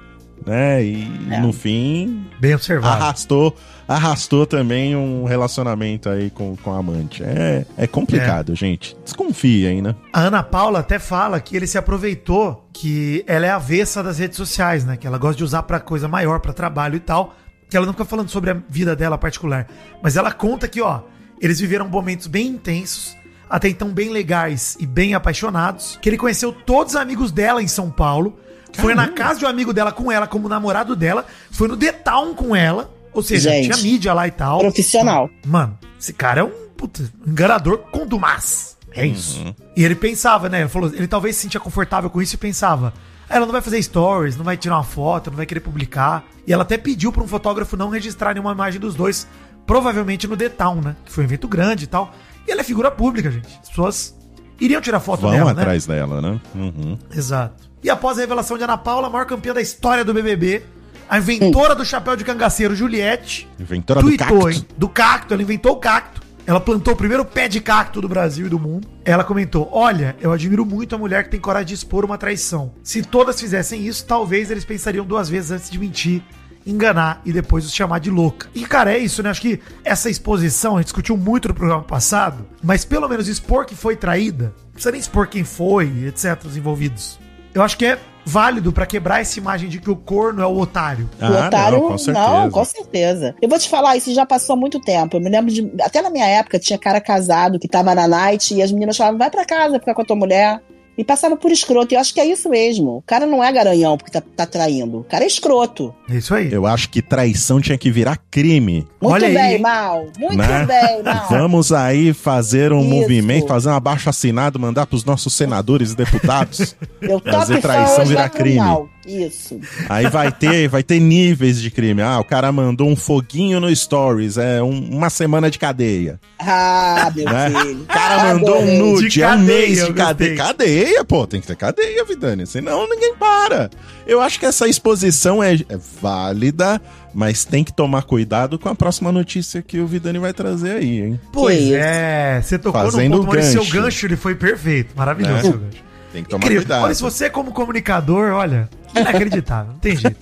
Né? E É. no fim, Bem observado. arrastou, arrastou também um relacionamento aí com, com a amante. É, é complicado, gente. Desconfiem, né? A Ana Paula até fala que ele se aproveitou que ela é avessa das redes sociais, né? Que ela gosta de usar pra coisa maior, pra trabalho e tal. Que ela não fica falando sobre a vida dela particular. Mas ela conta que, ó, eles viveram momentos bem intensos, até então bem legais e bem apaixonados. Que ele conheceu todos os amigos dela em São Paulo. Foi na casa de um amigo dela com ela, como namorado dela. Foi no The Town com ela. Ou seja, Gente. tinha mídia lá e tal. Profissional. Mano, esse cara é um puta, enganador contumaz. É isso. E ele pensava, né? Ele falou, ele talvez se sentia confortável com isso e pensava. "Ah, Ela não vai fazer stories, não vai tirar uma foto, não vai querer publicar. E ela até pediu para um fotógrafo não registrar nenhuma imagem dos dois, provavelmente no The Town, né? Que foi um evento grande e tal. E ela é figura pública, gente. As pessoas iriam tirar foto Vão dela, né? atrás dela, né? Uhum. Exato. E após a revelação de Ana Paula, a maior campeã da história do BBB, a inventora do chapéu de cangaceiro, Juliette, Inventora do tweetou, cacto. hein? Do cacto, ela inventou o cacto. Ela plantou o primeiro pé de cacto do Brasil e do mundo. Ela comentou: Olha, eu admiro muito a mulher que tem coragem de expor uma traição. Se todas fizessem isso, talvez eles pensariam duas vezes antes de mentir, enganar e depois os chamar de louca. E, cara, é isso, né? Acho que essa exposição, a gente discutiu muito no programa passado, mas pelo menos expor que foi traída, não precisa nem expor quem foi, etc., os envolvidos. Eu acho que é válido pra quebrar essa imagem de que o corno é o otário. o otário, Ah, não, com certeza. não, com certeza. Eu vou te falar, isso já passou há muito tempo. Eu me lembro de. Até na minha época, tinha cara casado que tava na night e as meninas falavam, vai pra casa ficar com a tua mulher. E passava por escroto. E eu acho que é isso mesmo. O cara não é garanhão porque tá, tá traindo. O cara é escroto. É isso aí. Eu acho que traição tinha que virar crime. Muito Olha aí, bem, hein? mal. Muito né? bem, mal. Vamos aí fazer um Isso. movimento, fazer um abaixo assinado, mandar pros nossos senadores e deputados. Eu Fazer traição virar crime. mal. Isso. Aí vai ter, vai ter níveis de crime. Ah, o cara mandou um foguinho no Stories, é um- uma semana de cadeia. Ah, meu Né? filho. O cara mandou um nude, De é um cadeia, mês de cadeia. Cadeia, pô, tem que ter cadeia, Vidani, senão ninguém para. Eu acho que essa exposição é, é válida, mas tem que tomar cuidado com a próxima notícia que o Vidani vai trazer aí, hein? Pois é, você tocou Fazendo no ponto, Maurício, seu gancho. gancho ele foi perfeito, maravilhoso É. seu gancho. Tem que tomar Incrível. cuidado. Olha, se você como comunicador, olha, inacreditável, não tem jeito.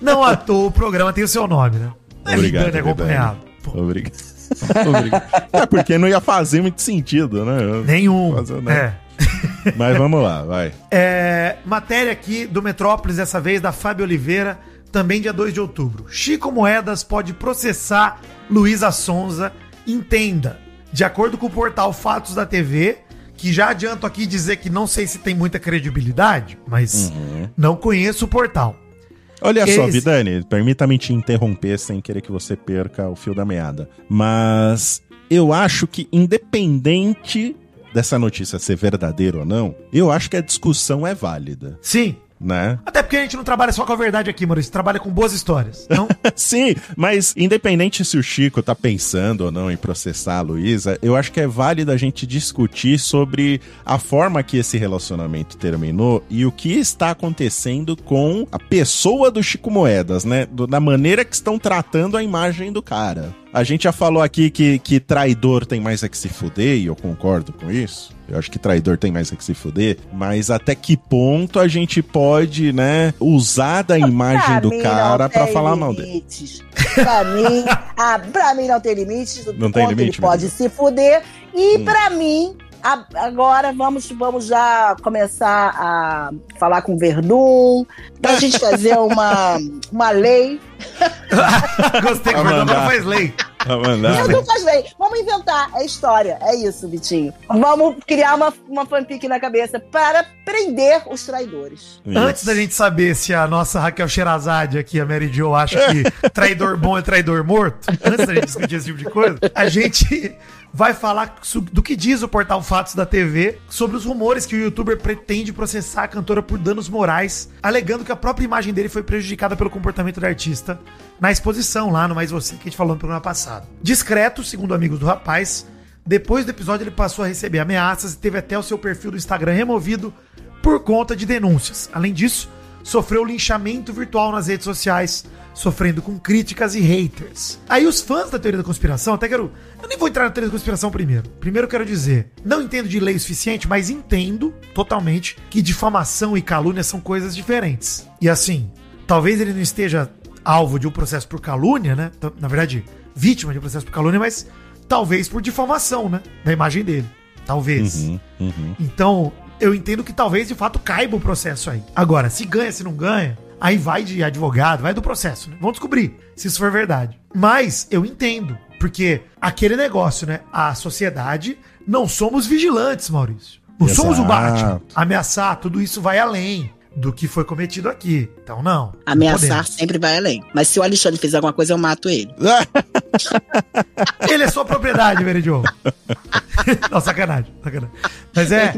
Não à toa o programa tem o seu nome, né? É Obrigado, Vidani acompanhado. Pô, Obrigado. Obrigado. É porque não ia fazer muito sentido, né? nenhum. Fazer, né? É. Mas vamos lá, vai. É, matéria aqui do Metrópolis, dessa vez, da Fábio Oliveira, também dia 2 de outubro. Chico Moedas pode processar Luísa Sonza. Entenda, de acordo com o portal Fatos da TV, que já adianto aqui dizer que não sei se tem muita credibilidade, mas não conheço o portal. Olha só, Esse- Vidani, permita-me te interromper sem querer que você perca o fio da meada. Mas eu acho que, independente dessa notícia ser verdadeira ou não, eu acho que a discussão é válida, Sim. Né? Até porque a gente não trabalha só com a verdade aqui, Maurício. Trabalha com boas histórias. Então, Sim, mas independente se o Chico tá pensando ou não em processar a Luísa, eu acho que é válido a gente discutir sobre a forma que esse relacionamento terminou e o que está acontecendo com a pessoa do Chico Moedas, né? Da maneira que estão tratando a imagem do cara. A gente já falou aqui que, que traidor tem mais é que se fuder, e eu concordo com isso. Eu acho que traidor tem mais é que se fuder, mas até que ponto a gente pode, né, usar da imagem Pra do cara tem falar mal dele? Pra mim, ah, pra mim não tem limites. Não tem limite, Ele pode se fuder. E Hum. pra mim, agora vamos, vamos já começar a falar com o Verdun, pra gente fazer uma, uma lei. gostei que o mandar. agora faz lei. Mandando. Verdun faz lei. Vamos inventar. É história. É isso, Vitinho. Vamos criar uma, uma fanfic na cabeça para prender os traidores. Antes da gente saber se a nossa Raquel Sherazade aqui, a Mary Jo, acha que traidor bom é traidor morto, antes da gente discutir esse tipo de coisa, a gente vai falar do que diz o portal Fatos da TV sobre os rumores que o youtuber pretende processar a cantora por danos morais, alegando que a própria imagem dele foi prejudicada pelo comportamento da artista na exposição lá no Mais Você que a gente falou no programa passado. Discreto, segundo amigos do rapaz, depois do episódio ele passou a receber ameaças e teve até o seu perfil do Instagram removido por conta de denúncias. Além disso, sofreu linchamento virtual nas redes sociais, sofrendo com críticas e haters. Aí os fãs da teoria da conspiração, até quero. Eu nem vou entrar na teoria da conspiração primeiro. Primeiro quero dizer, não entendo de lei o suficiente, mas entendo totalmente que difamação e calúnia são coisas diferentes. E assim, talvez ele não esteja alvo de um processo por calúnia, né? Então, Na verdade, vítima de um processo por calúnia, mas talvez por difamação, né? Da imagem dele. Talvez. Uhum, uhum. Então, eu entendo que talvez de fato caiba o processo aí. Agora, se ganha, se não ganha, aí vai de advogado, vai do processo, né? Vamos descobrir se isso for verdade. Mas eu entendo, porque aquele negócio, né? A sociedade não somos vigilantes, Maurício. Não Exato. somos o Batman. Ameaçar, tudo isso vai além do que foi cometido aqui. Então, não. não Ameaçar podemos. sempre vai além. Mas se o Alexandre fizer alguma coisa, eu mato ele. Ele é sua propriedade, Veridio. Não, sacanagem, sacanagem. Mas é,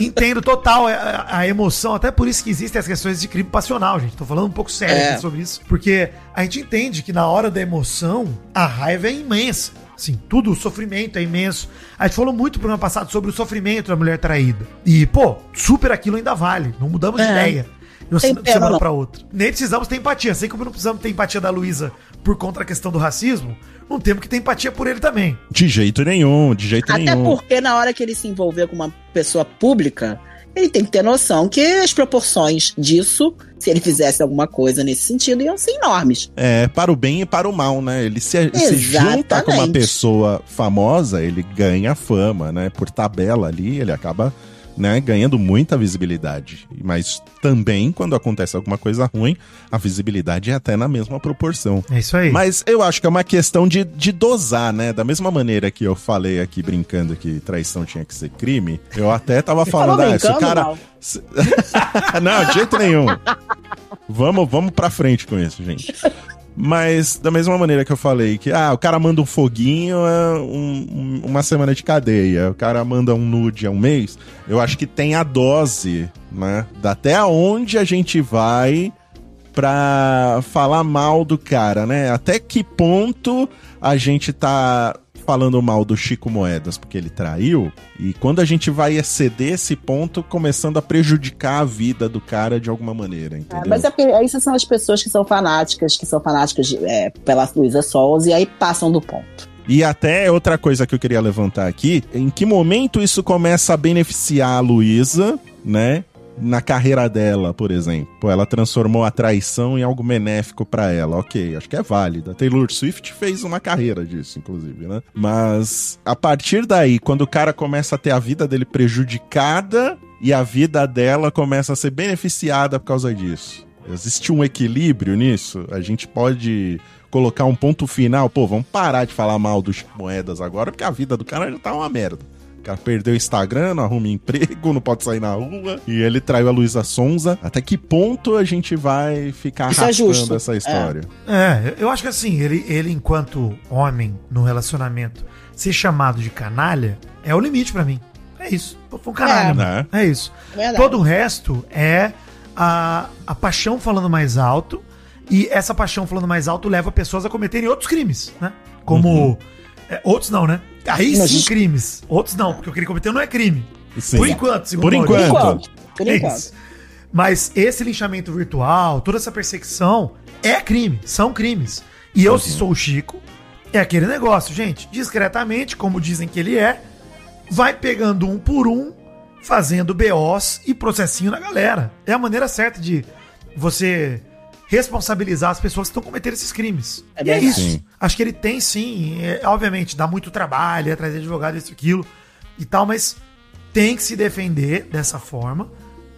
entendo total a, a emoção, até por isso que existem as questões de crime passional, gente. Tô falando um pouco sério É. sobre isso, porque a gente entende que na hora da emoção, a raiva é imensa. Assim, tudo, o sofrimento é imenso. A gente falou muito no programa passado sobre o sofrimento da mulher traída. E, pô, super aquilo ainda vale. Não mudamos de É. ideia. De uma Tem de semana não. pra outra. Nem precisamos ter empatia. Assim como não precisamos ter empatia da Luísa por conta da questão do racismo, não temos que ter empatia por ele também. De jeito nenhum, de jeito Até nenhum. porque na hora que ele se envolver com uma pessoa pública, ele tem que ter noção que as proporções disso, se ele fizesse alguma coisa nesse sentido, iam ser enormes. É, para o bem e para o mal, né? Ele se, se junta com uma pessoa famosa, ele ganha fama, né? Por tabela ali, ele acaba né, ganhando muita visibilidade. Mas também, quando acontece alguma coisa ruim, a visibilidade é até na mesma proporção. É isso aí. Mas eu acho que é uma questão de, de dosar, né? Da mesma maneira que eu falei aqui brincando que traição tinha que ser crime, eu até tava falando, ah, se o cara. Não, de jeito nenhum. Vamos, vamos pra frente com isso, gente. Mas, da mesma maneira que eu falei que, ah, o cara manda um foguinho, é um- um- uma semana de cadeia. O cara manda um nude é um mês. Eu acho que tem a dose, né? Até onde a gente vai pra falar mal do cara, né? Até que ponto a gente tá falando mal do Chico Moedas porque ele traiu e quando a gente vai exceder esse ponto começando a prejudicar a vida do cara de alguma maneira, entendeu? Mas é porque essas são as pessoas que são fanáticas, que são fanáticas é, pela Luísa Souza, e aí passam do ponto. E até outra coisa que eu queria levantar aqui, em que momento isso começa a beneficiar a Luísa, né? Na carreira dela, por exemplo. Pô, ela transformou a traição em algo benéfico pra ela. Ok, acho que é válido. A Taylor Swift fez uma carreira disso, inclusive, né? Mas a partir daí, quando o cara começa a ter a vida dele prejudicada e a vida dela começa a ser beneficiada por causa disso. Existe um equilíbrio nisso? A gente pode colocar um ponto final. Pô, vamos parar de falar mal dos Moedas agora, porque a vida do cara já tá uma merda. O cara perdeu o Instagram, não arruma emprego, não pode sair na rua. E ele traiu a Luísa Sonza. Até que ponto a gente vai ficar Isso é arrastando justo. essa história? É, eu acho que assim, ele, ele enquanto homem no relacionamento, ser chamado de canalha é o limite pra mim. É isso. Foi um canalha, É. mano. É isso. Verdade. Todo o resto é a, a paixão falando mais alto. E essa paixão falando mais alto leva pessoas a cometerem outros crimes, né? Como. É, outros não, né? Aí Mas sim isso- crimes. Outros não, porque o que ele cometeu não é crime. Sim. Por enquanto, segundo Por o Maurício. Por enquanto. enquanto. Por É enquanto. isso. Mas esse linchamento virtual, toda essa perseguição é crime, são crimes. E eu, se sou o Chico, é aquele negócio, gente, discretamente, como dizem que ele é, vai pegando um por um, fazendo BOs e processinho na galera. É a maneira certa de você responsabilizar as pessoas que estão cometendo esses crimes. É e é isso. Sim. Acho que ele tem sim, é, obviamente, dá muito trabalho, é trazer advogado, isso, aquilo e tal, mas tem que se defender dessa forma.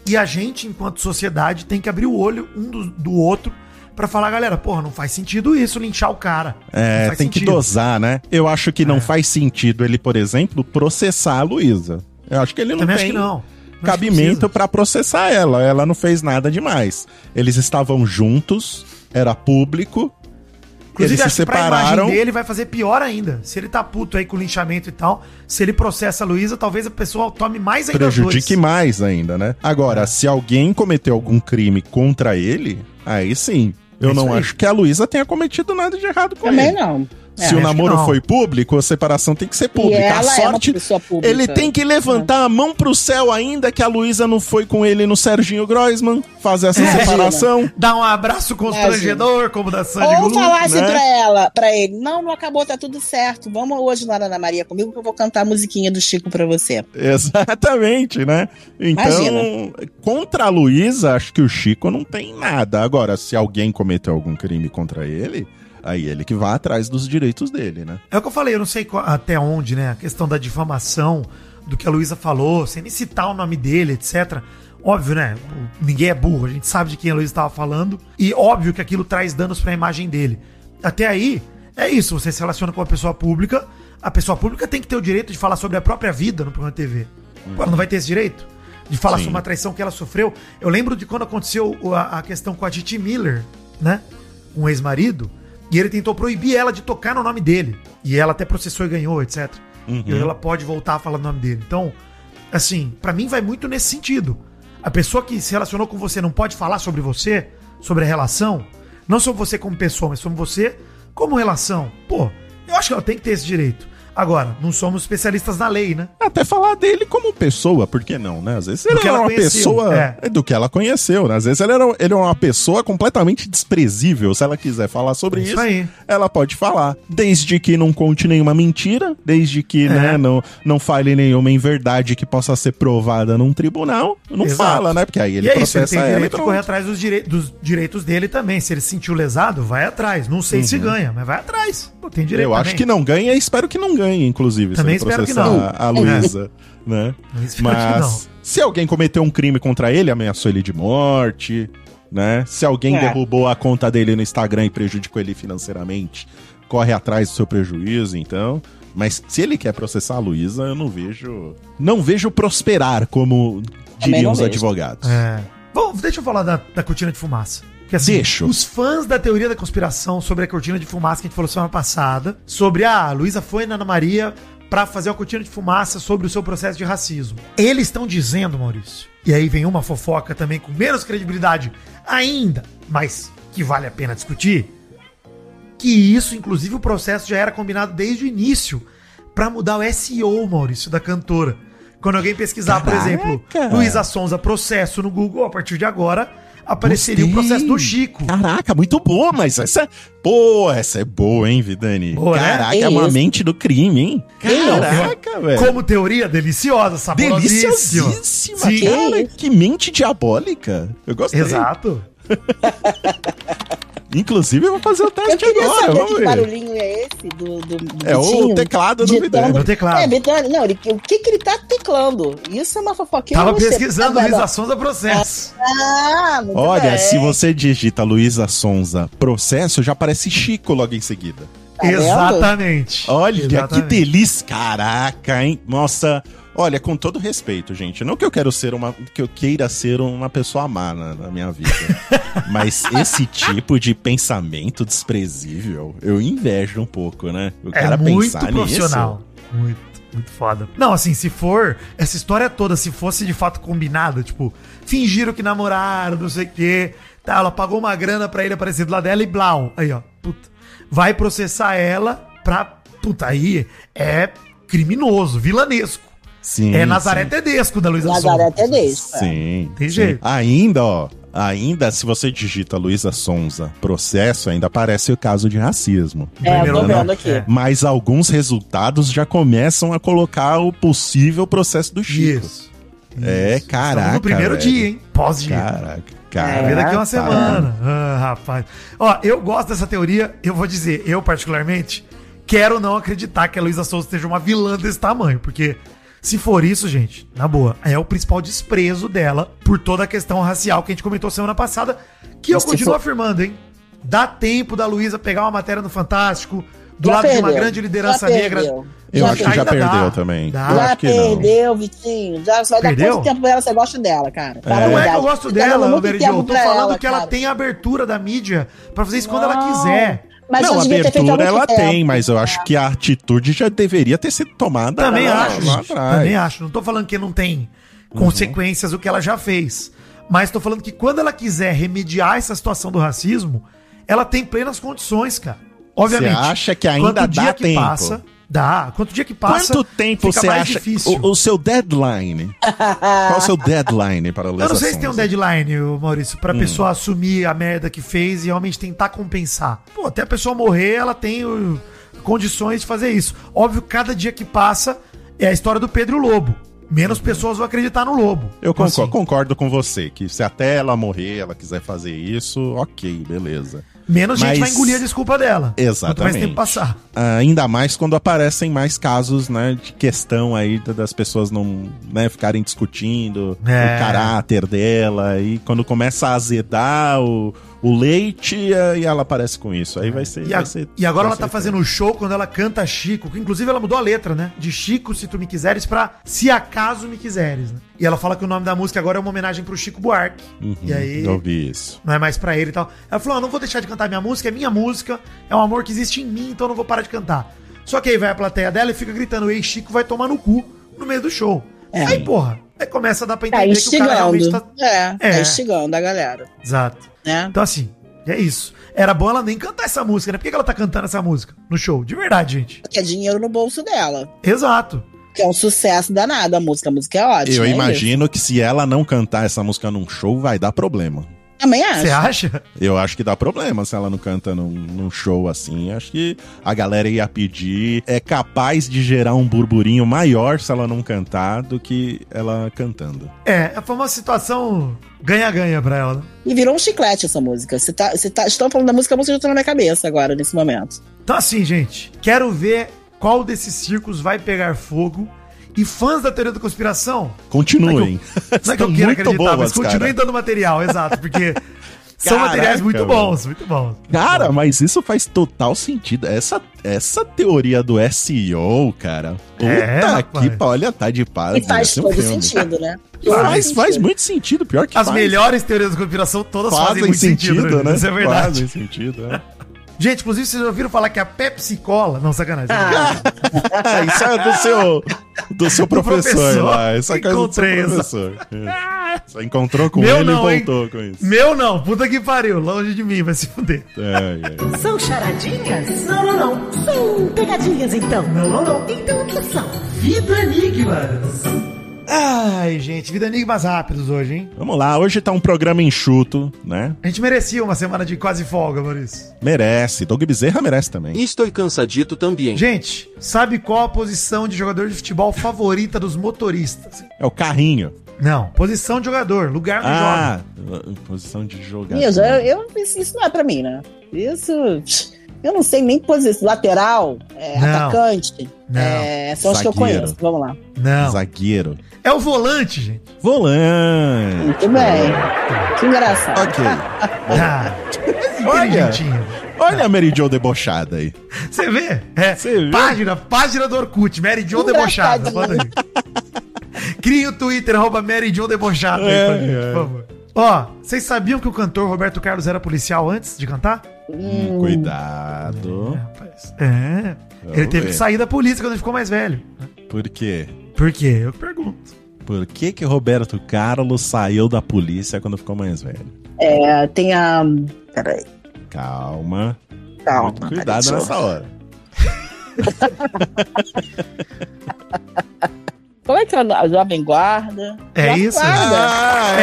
E a gente, enquanto sociedade, tem que abrir o olho um do, do outro pra falar, galera, porra, não faz sentido isso, linchar o cara. Não É, tem que sentido. dosar, né? Eu acho que não É. faz sentido ele, por exemplo, processar a Luísa. Eu acho que ele não Também acho tem que não. Cabimento pra processar ela. Ela não fez nada demais. Eles estavam juntos, era público. Inclusive, eles se pra separaram. dele vai fazer pior ainda. Se ele tá puto aí com o linchamento e tal, se ele processa a Luísa, talvez a pessoa tome mais ainda prejudique dois. mais ainda, né? Agora, É. se alguém cometeu algum crime contra ele, aí sim. Eu É não aí. acho que a Luísa tenha cometido nada de errado com Também ele. não. Se É, o acho namoro foi público, a separação tem que ser E pública. ela a é uma sorte, pessoa pública. ele tem que levantar a mão pro céu ainda que a Luísa não foi com ele no Serginho Groisman fazer essa É. separação. Dá um abraço constrangedor, como da Sandy Ou falar assim né? pra ela, pra ele, não, não acabou, tá tudo certo. Vamos hoje na Ana Maria comigo que eu vou cantar a musiquinha do Chico pra você. Exatamente, né? Então, Imagina. contra a Luísa, acho que o Chico não tem nada. Agora, se alguém cometeu algum crime contra ele, aí ele que vai atrás dos direitos dele, né? É o que eu falei, eu não sei qual- até onde, né? A questão da difamação, do que a Luísa falou, sem nem citar o nome dele, etc. Óbvio, né? Ninguém é burro, a gente sabe de quem a Luísa estava falando. E óbvio que aquilo traz danos para a imagem dele. Até aí, é isso. Você se relaciona com uma pessoa pública, a pessoa pública tem que ter o direito de falar sobre a própria vida no programa de TV. Pô, Ela não vai ter esse direito? De falar Sim. sobre uma traição que ela sofreu. Eu lembro de quando aconteceu a, a questão com a Titi Miller, né? Um ex-marido. E ele tentou proibir ela de tocar no nome dele. E ela até processou e ganhou, etc. Uhum. E ela pode voltar a falar o nome dele. Então, assim, pra mim vai muito nesse sentido. A pessoa que se relacionou com você não pode falar sobre você, sobre a relação, não sobre você como pessoa, mas sobre você como relação. Pô, eu acho que ela tem que ter esse direito. Agora, não somos especialistas na lei, né? Até falar dele como pessoa, por que não, né? Às vezes ele era ela uma conheceu, pessoa é. do que ela conheceu, né? Às vezes ele era, ele é uma pessoa completamente desprezível. Se ela quiser falar sobre É isso, isso aí. ela pode falar. Desde que não conte nenhuma mentira, desde que É. né, não, não fale nenhuma inverdade que possa ser provada num tribunal, não Exato. fala, né? Porque aí ele e é isso, ele tem ela direito de pronto. correr atrás dos, direi- dos direitos dele também. Se ele se sentiu lesado, vai atrás. Não sei se ganha, mas vai atrás. Pô, tem direito Uhum. Eu acho também. que não ganha e espero que não ganhe, inclusive, Também se ele processar não. a Luísa, né? Que não. Mas se alguém cometeu um crime contra ele, ameaçou ele de morte, né? Se alguém É. derrubou a conta dele no Instagram e prejudicou ele financeiramente, corre atrás do seu prejuízo, então. Mas se ele quer processar a Luísa, eu não vejo. Não vejo prosperar, como diriam os vejo. advogados. É. Bom, deixa eu falar da, da cortina de fumaça. Que, assim. Os fãs da teoria da conspiração sobre a cortina de fumaça que a gente falou semana passada, sobre ah, a Luísa foi na Ana Maria pra fazer uma cortina de fumaça sobre o seu processo de racismo. Eles estão dizendo, Maurício, e aí vem uma fofoca também com menos credibilidade ainda, mas que vale a pena discutir, que isso, inclusive, o processo já era combinado desde o início pra mudar o SEO, Maurício, da cantora. Quando alguém pesquisar, por Caraca! exemplo, Luísa Sonza processo no Google, a partir de agora, apareceria o Gostei. processo do Chico. Caraca, muito boa, mas essa é. Pô, essa é boa, hein, Vidani? Boa, né? Caraca, Que é uma isso? mente do crime, hein? Caraca, velho. Como teoria, deliciosa, saborosíssima. Deliciosíssima, Sim. cara. Que mente diabólica. Eu gostei. Exato. Inclusive, eu vou fazer o Eu teste queria agora, saber vamos que ver. barulhinho é esse do, do, do É o teclado do. Vidani. No teclado. É, Vidani, não, ele- o que que ele tá teclando? Isso é uma fofoquinha. Tava eu sei. pesquisando Tá? Luísa Sonza processo. Ah, muito Olha, bem. se você digita Luísa Sonza processo, já aparece Chico logo em seguida. Tá? Exatamente. Olha, Exatamente. que delícia. Caraca, hein? Nossa. Olha, com todo respeito, gente. Não que eu quero ser uma. que eu queira ser uma pessoa má na, na minha vida. mas esse tipo de pensamento desprezível, eu invejo um pouco, né? O É cara muito pensar profissional. Muito, muito foda. Não, assim, se for, essa história toda, se fosse de fato combinada, tipo, fingiram que namoraram, não sei o quê, tá, ela pagou uma grana pra ele aparecer do lado dela e blau. Aí, ó, puta. Vai processar ela pra. Puta, aí é criminoso, vilanesco. Sim. é Nazaré sim. Tedesco da Luísa Nazaré Sonza. Tedesco. é. Sim. Tem sim. jeito. Ainda, ó. Ainda, se você digita Luísa Sonza processo, ainda aparece o caso de racismo. É, eu tô vendo não. aqui. É. Mas alguns resultados já começam a colocar o possível processo do Chico. Isso. É, Isso. caraca. Estamos no primeiro velho. dia, hein? Pós-dia. Caraca, Vai cara. ver daqui uma É, semana. Ah, rapaz. Ó, eu gosto dessa teoria. Eu vou dizer, eu particularmente, quero não acreditar que a Luísa Souza seja uma vilã desse tamanho. Porque se for isso, gente, na boa, é o principal desprezo dela por toda a questão racial que a gente comentou semana passada. Que eu Se continuo for- afirmando, hein? Dá tempo da Luísa pegar uma matéria no Fantástico, do Já lado de uma perdeu. grande liderança negra. perdeu. Eu Já acho que já perdeu dá. também. Dá. Eu Já acho que não. perdeu, Vitinho. Já vai dar Perdeu? quanto tempo ela você gosta dela, cara? A Não é que eu gosto tá dela, Mary Jo. Eu tô falando que ela cara. tem a abertura da mídia pra fazer isso quando ela Não. quiser. Mas não, há abertura ela tempo. tem, mas eu acho que a atitude já deveria ter sido tomada Também lá, acho, lá gente. atrás. Também acho. Não tô falando que não tem consequências o que ela já fez. Mas tô falando que quando ela quiser remediar essa situação do racismo, ela tem plenas condições, cara. Obviamente. Você acha que ainda dá que tempo? passa, dá. Quanto dia que passa, Quanto tempo fica você mais acha? difícil. O, o seu deadline. Qual é o seu deadline para Eu não sei se tem um deadline, Maurício, Hum. pra pessoa assumir a merda que fez e realmente tentar compensar. Pô, até a pessoa morrer, ela tem uh, condições de fazer isso. Óbvio, cada dia que passa é a história do Pedro Lobo. Menos pessoas vão acreditar no Lobo. Eu concordo, Assim, concordo com você, que se até ela morrer, ela quiser fazer isso, ok, beleza. Menos gente Mas- vai engolir a desculpa dela. Quanto mais Exatamente. tempo passar. Ainda mais quando aparecem mais casos, né, de questão aí da- das pessoas não, né, ficarem discutindo É. o caráter dela e quando começa a azedar o, o leite, aí ela aparece com isso. Aí vai ser. E, a- vai ser- e agora vai ela tá fazendo o show quando ela canta Chico, que inclusive ela mudou a letra, né? De Chico, se tu me quiseres, pra Se acaso me quiseres, né? E ela fala que o nome da música agora é uma homenagem pro Chico Buarque. Uhum, E aí. Eu vi isso. não é mais pra ele e tal. Ela falou: "Ah, não vou deixar de cantar minha música, é minha música, é um amor que existe em mim, então eu não vou parar de cantar. Só que aí vai a plateia dela e fica gritando: Ei, Chico vai tomar no cu no meio do show. É. Aí, porra, aí começa a dar pra Tá entender que o cara realmente tá. É, tá É. instigando a galera, Exato. né? Então, assim, é isso. Era bom ela nem cantar essa música, né? Por que ela tá cantando essa música no show? De verdade, gente. Que é dinheiro no bolso dela. Exato. Que é um sucesso danado a música. A música é ótima. Eu é imagino que se ela não cantar essa música num show, vai dar problema. Também acho. Você acha? Eu acho que dá problema se ela não canta num, num show assim. Acho que a galera ia pedir. É capaz de gerar um burburinho maior se ela não cantar do que ela cantando. É, foi uma situação ganha-ganha pra ela, né? E virou um chiclete essa música. Você tá, você tá, estão falando da música, a música já tá na minha cabeça agora, nesse momento. Então, assim, gente, quero ver qual desses circos vai pegar fogo. E fãs da teoria da conspiração, Continuem. não é que eu Estão queira muito acreditar, mas boas, continuem cara. dando material, exato, porque são Caraca, materiais muito mano. bons, muito bons. Cara, mas isso faz total sentido. Essa, essa teoria do SEO, cara. Puta É, que pa- olha, tá de paz. E faz um todo filme. sentido, né? Faz, faz sentido. muito sentido. Pior que As faz. melhores teorias da conspiração todas fazem, fazem muito sentido, sentido, né? Isso é verdade. Fazem sentido, é. Gente, inclusive, vocês já ouviram falar que a Pepsi Cola. Não, sacanagem. Ah, Ah, isso é do seu, do seu professor, professor. lá. Coisa do Encontrei seu essa. professor. Isso. Só encontrou com Meu ele não, e hein? voltou com isso. Meu não, puta que pariu, longe de mim, vai se fuder. É, é. São charadinhas? Não, não, não. São pegadinhas, então. Não, não, não. Então o que são? Vida Enigmas. Ai, gente, vida enigmas rápidos hoje, hein? Vamos lá, hoje tá um programa enxuto, né? A gente merecia uma semana de quase folga, Maurício. Merece. Doug Bezerra merece também. Estou cansadito também. Gente, sabe qual a posição de jogador de futebol favorita dos motoristas? É o carrinho. Não, posição de jogador, lugar do Ah, posição de jogador. Isso, eu, eu- isso não é pra mim, né? Isso. Eu não sei nem posição. Lateral, é, Não. atacante. Não. É, são os que eu conheço. Vamos lá. Não. Zagueiro. É o volante, gente. Volante. Muito bem. Que engraçado. Ok. Ah, Olha. Olha a Mary Jo debochada aí. Você vê? É, Você vê? página, página do Orkut, Mary Jo Debochada. Manda aí. Crie o Twitter, arroba Mary Jo Debochada aí pra É, gente, é. por favor. Ó, vocês sabiam que o cantor Roberto Carlos era policial antes de cantar? Hum, cuidado. Rapaz. É. Vamos ele teve ver. que sair da polícia quando ele ficou mais velho. Por quê? Por quê? Eu pergunto. Por que que Roberto Carlos saiu da polícia quando ficou mais velho? É, tem a. Peraí. Calma. Calma. Muito cuidado eu- nessa hora. Como é que é a Jovem Guarda? É Jovem isso? Guarda. Ah,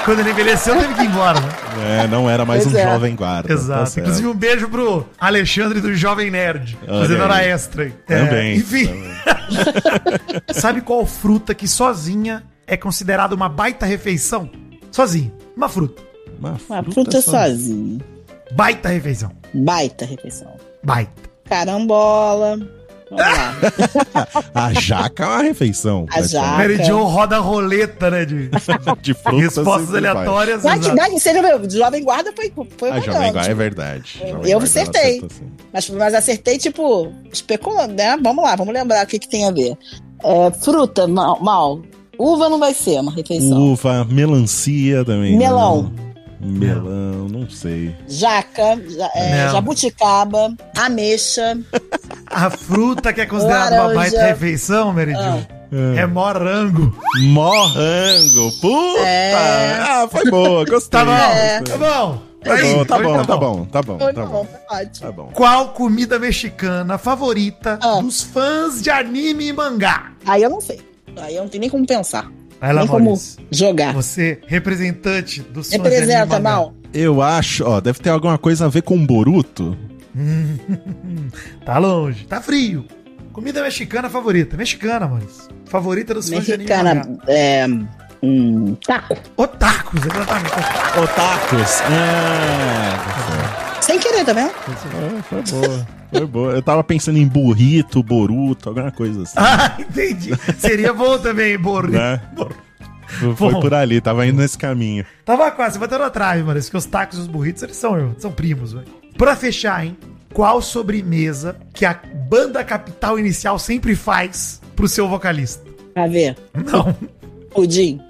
Quando ele envelheceu, teve que ir embora, né? É, não era mais Pois um é. jovem guarda. tá Exato. certo. Inclusive, um beijo pro Alexandre do Jovem Nerd. Olha Fazendo hora extra. aí. Também. É, enfim. Sabe qual fruta que sozinha é considerada uma baita refeição? Sozinha. Uma fruta. Uma Uma fruta sozinha. Baita refeição. Baita refeição. Baita. Carambola. Vamos lá. A jaca é uma refeição. A jaca. Mary Jo roda roleta, né? De De frutas. respostas aleatórias. Você já viu? Jovem Guarda foi, foi A rodando. Jovem Guarda é verdade. Eu- Jovem eu Guarda acertei. acertou, sim. Mas, mas acertei, tipo, especulando, né? Vamos lá, vamos lembrar o que, que tem a ver. É, fruta, mal, mal. Uva não vai ser uma refeição. Uva, melancia também. Melão. não. Melão, não sei. Jaca, ja- é, jabuticaba, ameixa. A fruta que é considerada uma baita refeição, Mary Jo, é morango. Morrango. Puta! É. Ah, foi boa, gostei. Tá bom, É. tá bom. Tá Aí, bom, tá hoje bom, tá bom, tá bom, Foi tá bom, bom. foi ótimo. Tá bom. Qual comida mexicana favorita Ah. dos fãs de anime e mangá? Aí eu não sei. Aí eu não tenho nem como pensar. Vai lá, nem como jogar. Você, representante anime e Representa, mal. Eu acho, ó, deve ter alguma coisa a ver com Boruto. Tá longe, tá frio. Comida mexicana favorita. Mexicana, Maurício. Favorita dos fãs de anime. Mexicana, é. Hum, taco. Otakus, exatamente. Otakus. Ah, Sem querer, tá vendo? foi boa. Foi boa. Eu tava pensando em burrito, boruto, alguma coisa assim. Ah, entendi. Seria bom também, Borri. né? Foi foi Bom. por ali, tava indo nesse caminho. Tava quase, batendo atrás, Maurício, que os tacos e os burritos, eles são, são primos, velho. Pra fechar, hein? Qual sobremesa que a banda Capital Inicial sempre faz pro seu vocalista? Pra ver. Não. Pudim.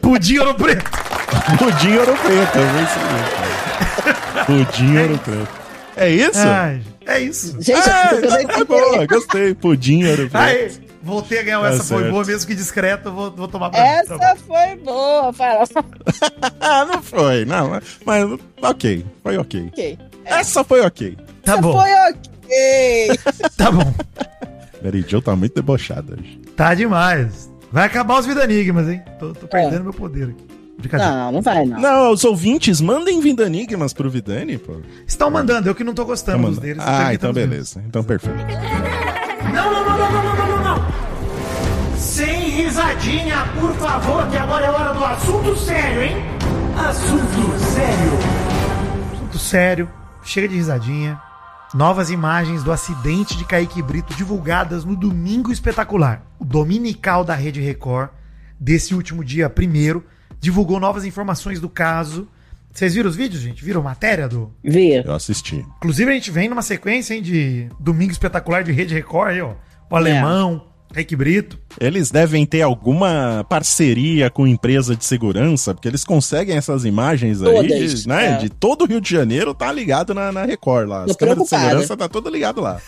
Pudim ouro preto. Pudim ouro preto, é isso. Pudim ouro preto. É isso? Ai, é isso. Gente, Ah, eu tá boa, gostei. Pudim ouro preto. Aí, voltei a ganhar Tá essa, foi certo. boa, mesmo que discreta, vou, vou tomar pra. Essa Tá bom. foi boa, fala. Ah, não foi, não. mas- ok, foi ok. Ok. Essa foi ok. Tá Essa bom, foi ok. tá bom. Mary Jo tá muito debochada hoje. Tá demais. Vai acabar os Vida Enigmas, hein? Tô, tô perdendo meu poder aqui. Não, não vai, não. Não, os ouvintes, mandem vindo enigmas pro Vidani, pô. Estão mandando, eu que não tô gostando tá dos deles. Ah, então beleza. Então perfeito. Não, não, não, não, não, não, não, não. Sem risadinha, por favor, que agora é hora do assunto sério, hein? Assunto sério. Assunto sério. Chega de risadinha. Novas imagens do acidente de Kaique Brito divulgadas no Domingo Espetacular, o dominical da Rede Record, desse último dia primeiro divulgou novas informações do caso. Vocês viram os vídeos, gente? Viram a matéria do. Vê. Eu assisti. Inclusive, a gente vem numa sequência hein, de Domingo Espetacular de Rede Record aí, ó. O alemão, Kaique Brito. Eles devem ter alguma parceria com empresa de segurança, porque eles conseguem essas imagens aí, Todas, né? é. De todo o Rio de Janeiro tá ligado na, na Record lá. As câmeras de segurança tá tudo ligado lá.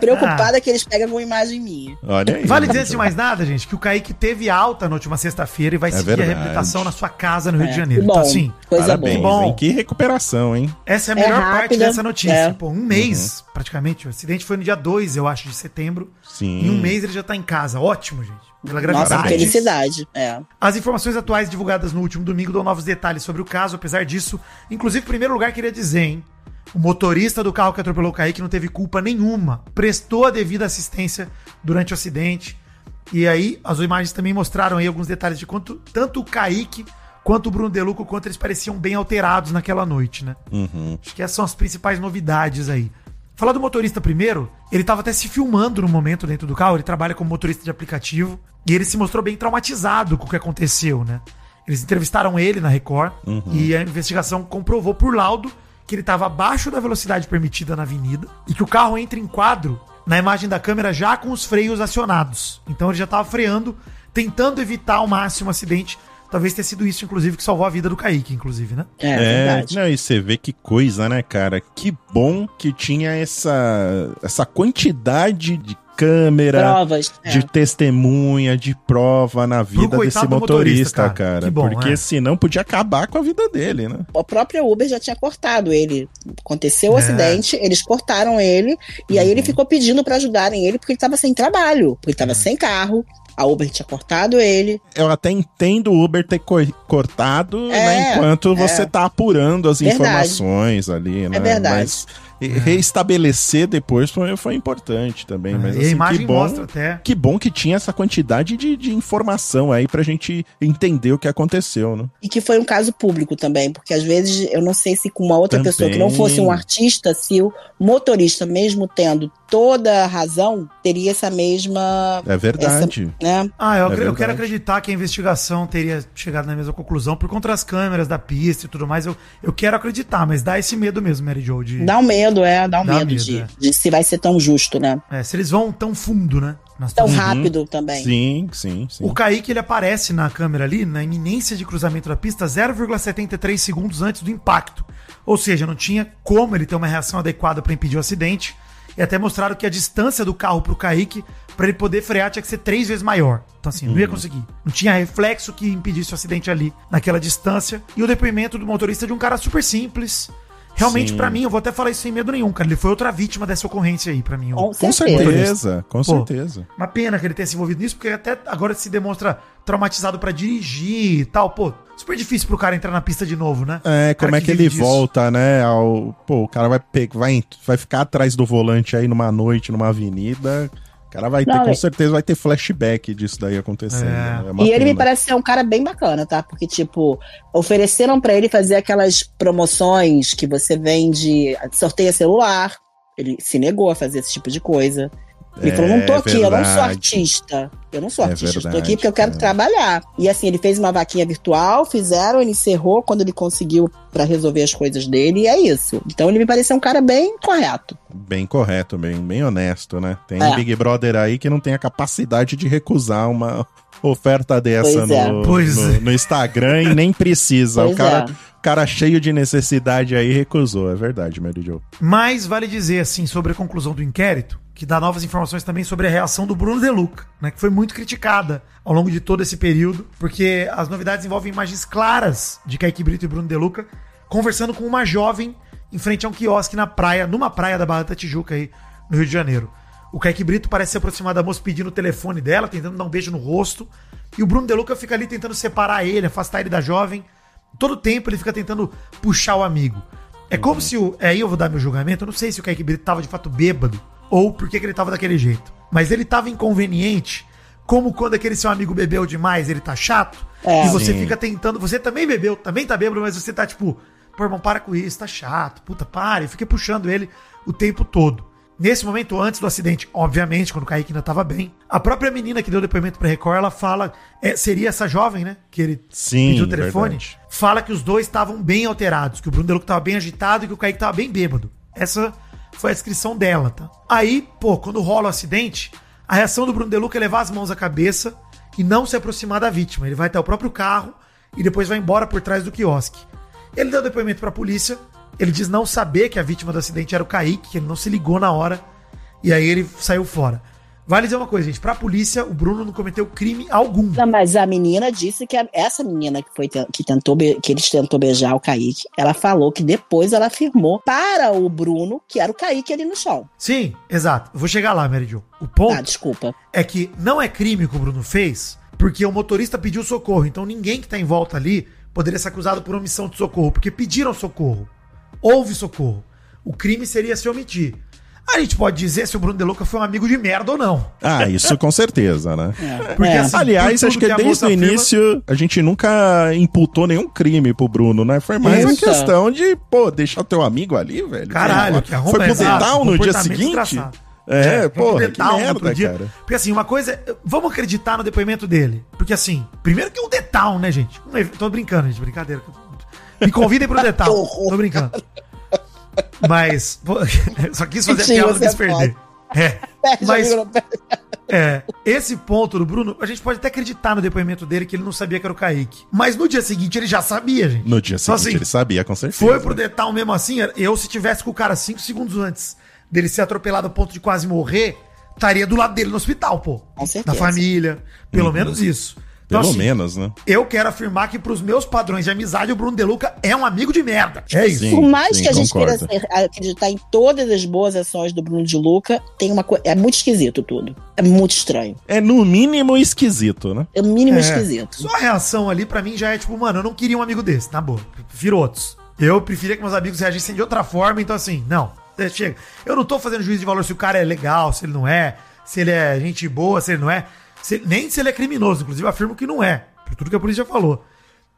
Preocupada que eles pegam uma imagem minha. Olha aí. Vale dizer, antes de mais nada, gente, que o Kaique teve alta na última sexta-feira e vai É seguir verdade. a reabilitação na sua casa no Rio É, de Janeiro. que bom. Então, assim, Coisa Parabéns, boa. Bom. hein? Que recuperação, hein? essa é a É melhor parte rápida, dessa notícia. é. Pô, um mês, praticamente. O acidente foi no dia 2, eu acho, de setembro. Sim. Em um mês ele já tá em casa. Ótimo, gente. Pela gravidade. Nossa, felicidade. É. As informações atuais divulgadas no último domingo dão novos detalhes sobre o caso, apesar disso. Inclusive, em primeiro lugar, queria dizer, hein? O motorista do carro que atropelou o Kaique não teve culpa nenhuma. Prestou a devida assistência durante o acidente. E aí, as imagens também mostraram aí alguns detalhes de quanto tanto o Kaique quanto o Bruno Deluco, quanto eles pareciam bem alterados naquela noite, né? Uhum. Acho que essas são as principais novidades aí. Falar do motorista primeiro, ele tava até se filmando no momento dentro do carro, ele trabalha como motorista de aplicativo, e ele se mostrou bem traumatizado com o que aconteceu, né? Eles entrevistaram ele na Record, e a investigação comprovou por laudo que ele estava abaixo da velocidade permitida na avenida, e que o carro entra em quadro na imagem da câmera já com os freios acionados. Então ele já tava freando, tentando evitar ao máximo o acidente. Talvez tenha sido isso, inclusive, que salvou a vida do Kaique, inclusive, né? É, É, verdade. não, e você vê que coisa, né, cara? Que bom que tinha essa, essa quantidade de câmera, Provas. é. de testemunha, de prova na vida desse motorista, motorista, cara. cara. Que bom, porque é. senão podia acabar com a vida dele, né? A própria Uber já tinha cortado ele. Aconteceu o É. acidente, eles cortaram ele, e aí ele Uhum. ficou pedindo pra ajudarem ele porque ele tava sem trabalho, porque ele tava É. sem carro. A Uber tinha cortado ele. Eu até entendo o Uber ter co- cortado, É, né, enquanto é. você tá apurando as Verdade. informações ali, né? verdade. Mas e- reestabelecer depois foi, foi importante também. É, mas e a assim, imagem que bom, mostra até. que bom que tinha essa quantidade de, de informação aí pra gente entender o que aconteceu, né? E que foi um caso público também, porque às vezes eu não sei se com uma outra Também. pessoa que não fosse um artista, se o motorista, mesmo tendo toda a razão, teria essa mesma. É verdade. Né? Ah, eu, É acre- eu verdade. quero acreditar que a investigação teria chegado na mesma conclusão por conta das câmeras da pista e tudo mais. Eu, eu quero acreditar, mas dá esse medo mesmo, Mary Jo. De, Dá um medo, é, dá um Dá medo, medo, de, é. de se vai ser tão justo, né? é, se eles vão tão fundo, né? Tão rápido também. Sim, sim, sim. O Kaique ele aparece na câmera ali, na iminência de cruzamento da pista, 0,73 segundos antes do impacto. Ou seja, não tinha como ele ter uma reação adequada para impedir o acidente. E até mostraram que a distância do carro pro Kaique, para ele poder frear, tinha que ser três vezes maior. Então, assim, não ia conseguir. Não tinha reflexo que impedisse o acidente ali, naquela distância. E o depoimento do motorista de um cara super simples. Realmente, pra mim, eu vou até falar isso sem medo nenhum, cara. Ele foi outra vítima dessa ocorrência aí, pra mim. Com Com certeza. certeza, com Pô, certeza. Uma pena que ele tenha se envolvido nisso, porque até agora se demonstra traumatizado pra dirigir e tal. Pô, super difícil pro cara entrar na pista de novo, né? É, como é que que vive ele disso. volta, né? Ao, pô, o cara vai, pe- vai, vai ficar atrás do volante aí numa noite, numa avenida. Cara vai ter, Não, com é- certeza, vai ter flashback disso daí acontecendo. É. né? É E ele me pena. parece ser um cara bem bacana, tá? Porque, tipo, ofereceram pra ele fazer aquelas promoções que você vende, sorteia celular. Ele se negou a fazer esse tipo de coisa. Ele É falou: não tô aqui, eu não sou verdade. artista. Eu não sou É artista, eu tô verdade, aqui porque eu quero é. trabalhar. E assim, ele fez uma vaquinha virtual, fizeram, ele encerrou quando ele conseguiu pra resolver as coisas dele, e é isso. Então ele me pareceu um cara bem correto. Bem correto, bem, bem honesto, né? Tem É. Big Brother aí que não tem a capacidade de recusar uma oferta dessa Pois é. no, Pois no- é. no Instagram e nem precisa. Pois o cara, é. cara cheio de necessidade aí recusou. É verdade, Mary Jo. Mas vale dizer, assim, sobre a conclusão do inquérito, que dá novas informações também sobre a reação do Bruno Deluca, né? Que foi muito criticada ao longo de todo esse período, porque as novidades envolvem imagens claras de Kaique Brito e Bruno Deluca conversando com uma jovem em frente a um quiosque na praia, numa praia da Barra da Tijuca aí, no Rio de Janeiro. O Kaique Brito parece se aproximar da moça pedindo o telefone dela, tentando dar um beijo no rosto. E o Bruno Deluca fica ali tentando separar ele, afastar ele da jovem. Todo tempo ele fica tentando puxar o amigo. É como se o. Aí eu vou dar meu julgamento. Eu não sei se o Kaique Brito tava de fato bêbado ou por que que ele tava daquele jeito. Mas ele tava inconveniente, como quando aquele seu amigo bebeu demais, ele tá chato. É. e você Sim. fica tentando. Você também bebeu, também tá bêbado, mas você tá tipo, pô, irmão, para com isso, tá chato, puta, para. E fiquei puxando ele o tempo todo. Nesse momento, antes do acidente, obviamente, quando o Kaique ainda tava bem, a própria menina que deu depoimento pra Record, ela fala. é, seria essa jovem, né? Que ele Sim, pediu o telefone. verdade. Fala que os dois estavam bem alterados, que o Bruno Deluca tava bem agitado e que o Kaique tava bem bêbado. Essa foi a descrição dela, tá? Aí, pô, quando rola o acidente, a reação do Bruno Deluca é levar as mãos à cabeça e não se aproximar da vítima. Ele vai até o próprio carro e depois vai embora por trás do quiosque. Ele deu depoimento pra polícia, ele diz não saber que a vítima do acidente era o Kaique, que ele não se ligou na hora, e aí ele saiu fora. Vale dizer uma coisa, gente, pra polícia, o Bruno não cometeu crime algum. Não, mas a menina disse que a- essa menina que foi que tentou que eles tentou beijar o Kaique, ela falou que depois ela afirmou para o Bruno que era o Kaique ali no chão. Sim, exato. Eu vou chegar lá, Mary Jo. O ponto Ah, desculpa. é que não é crime o que o Bruno fez, porque o motorista pediu socorro. Então ninguém que tá em volta ali poderia ser acusado por omissão de socorro, porque pediram socorro. Houve socorro. O crime seria se omitir. A gente pode dizer se o Bruno De Luca foi um amigo de merda ou não. Ah, isso com certeza, né? Porque, É. assim, Aliás, acho que a desde o afirma- início a gente nunca imputou nenhum crime pro Bruno, né? Foi mais uma Isso. questão de, pô, deixar teu amigo ali, velho. Caralho, Foi- que arromba Foi pro Detal no dia seguinte? É, Foi pô, pro que merda, dia. cara. Porque assim, uma coisa. é- Vamos acreditar no depoimento dele. Porque assim, primeiro que o Detal, né, gente? Um ev- Tô brincando, gente, brincadeira. Me convidem pro Detal. Que. Tô brincando. Mas. pô, Só quis fazer a Mentira, piada se você perder. É. Perde, Mas amigo, não perde. é, esse ponto do Bruno, a gente pode até acreditar no depoimento dele que ele não sabia que era o Kaique. Mas no dia seguinte ele já sabia, gente. No dia Então, seguinte assim, ele sabia, com certeza. Foi pro detal mesmo assim. Eu, se tivesse com o cara cinco segundos antes dele ser atropelado a ponto de quase morrer, estaria do lado dele no hospital, pô. Com certeza. Da família. Pelo menos isso. Então, Pelo assim, menos, né? Eu quero afirmar que, pros meus padrões de amizade, o Bruno Deluca é um amigo de merda. É isso. Sim. Por mais que a gente concordo. queira acreditar em todas as boas ações do Bruno de Luca, tem uma coisa. É muito esquisito tudo. É muito estranho. É no mínimo esquisito, né? É no mínimo É. esquisito. Só a reação ali, pra mim, já é tipo, mano, eu não queria um amigo desse, na boa. Prefiro outros. Eu preferia que meus amigos reagissem de outra forma, então assim, não. é, Chega. Eu não tô fazendo juízo de valor se o cara é legal, se ele não é, se ele é gente boa, se ele não é. Se- nem se ele é criminoso. Inclusive, eu afirmo que não é. Por tudo que a polícia falou.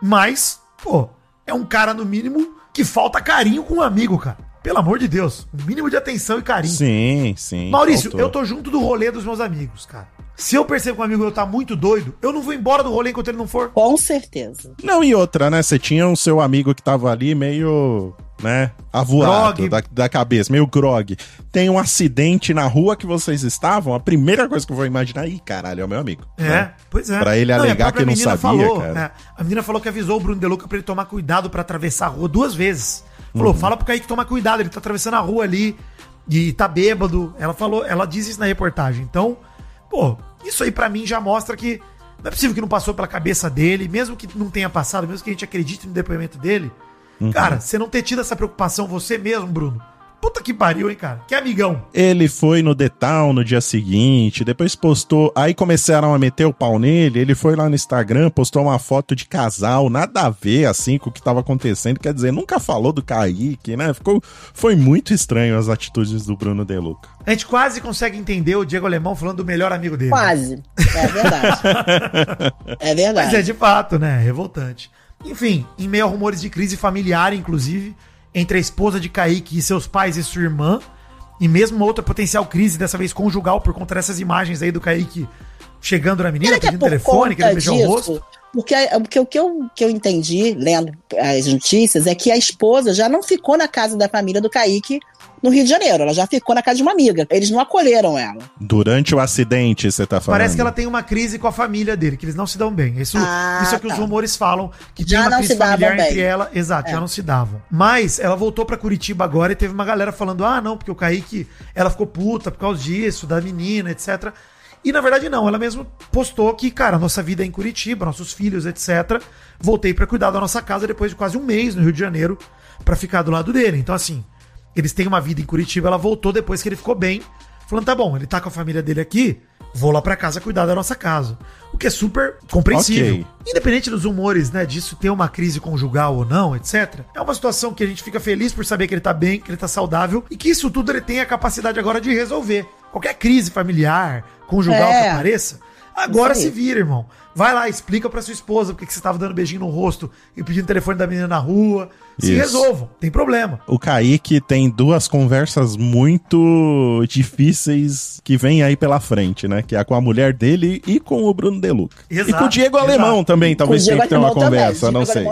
Mas, pô, é um cara, no mínimo, que falta carinho com um amigo, cara. Pelo amor de Deus. Um mínimo de atenção e carinho. Sim, sim. Maurício, faltou. eu tô junto do rolê dos meus amigos, cara. Se eu percebo que um amigo meu tá muito doido, eu não vou embora do rolê enquanto ele não for. Com certeza. Não, e outra, né? Você tinha um seu amigo que tava ali meio, né, avoado da, da cabeça, meio grog. Tem um acidente na rua que vocês estavam, a primeira coisa que eu vou imaginar, ih, caralho, é o meu amigo. É, né? pois é. Pra ele a alegar que não sabia, falou, cara. é, a menina falou que avisou o Bruno Deluca pra ele tomar cuidado pra atravessar a rua duas vezes. Falou, Uhum. fala pro Kaique tomar cuidado, ele tá atravessando a rua ali e tá bêbado. Ela falou, ela diz isso na reportagem. Então, pô, isso aí pra mim já mostra que não é possível que não passou pela cabeça dele, mesmo que não tenha passado, mesmo que a gente acredite no depoimento dele. Uhum. Cara, você não ter tido essa preocupação você mesmo, Bruno. Puta que pariu, hein, cara? Que amigão. Ele foi no The Town no dia seguinte, depois postou. Aí começaram a meter o pau nele. Ele foi lá no Instagram, postou uma foto de casal, nada a ver assim com o que tava acontecendo. Quer dizer, nunca falou do Kaique, né? Ficou, foi muito estranho as atitudes do Bruno De Luca. A gente quase consegue entender o Diego Alemão falando do melhor amigo dele. Quase. É verdade. é verdade. Mas é de fato, né? Revoltante. Enfim, em meio a rumores de crise familiar, inclusive, entre a esposa de Kaique e seus pais e sua irmã, e mesmo uma outra potencial crise, dessa vez conjugal, por conta dessas imagens aí do Kaique chegando na menina, é pedindo por telefone, querendo beijar o rosto. Porque, porque o que eu, que eu entendi, lendo as notícias, é que a esposa já não ficou na casa da família do Kaique no Rio de Janeiro. Ela já ficou na casa de uma amiga. Eles não acolheram ela. Durante o acidente, você tá falando. Parece que ela tem uma crise com a família dele, que eles não se dão bem. Isso, Ah, isso é o que os tá. rumores falam, que Já tinha uma não crise familiar bem. entre ela. Exato, É. já não se davam. Mas ela voltou pra Curitiba agora e teve uma galera falando: ah, não, porque o Kaique, ela ficou puta por causa disso, da menina, etc. E na verdade não, ela mesmo postou que, cara, nossa vida é em Curitiba, nossos filhos, etc. Voltei pra cuidar da nossa casa depois de quase um mês no Rio de Janeiro pra ficar do lado dele. Então, assim, eles têm uma vida em Curitiba, ela voltou depois que ele ficou bem, falando: tá bom, ele tá com a família dele aqui, vou lá pra casa cuidar da nossa casa. O que é super compreensível. Ok. Independente dos humores, né, disso ter uma crise conjugal ou não, etc. É uma situação que a gente fica feliz por saber que ele tá bem, que ele tá saudável e que isso tudo ele tem a capacidade agora de resolver. Qualquer crise familiar, conjugal É. que apareça, agora se vira, irmão. Vai lá, explica pra sua esposa porque que você tava dando beijinho no rosto e pedindo telefone da menina na rua. Se Isso. resolvam, tem problema. O Kaique tem duas conversas muito difíceis que vem aí pela frente, né? Que é com a mulher dele e com o Bruno De Luca. e Exato, com o Diego exato. Alemão também, talvez tenha que ter uma conversa, também, não sei.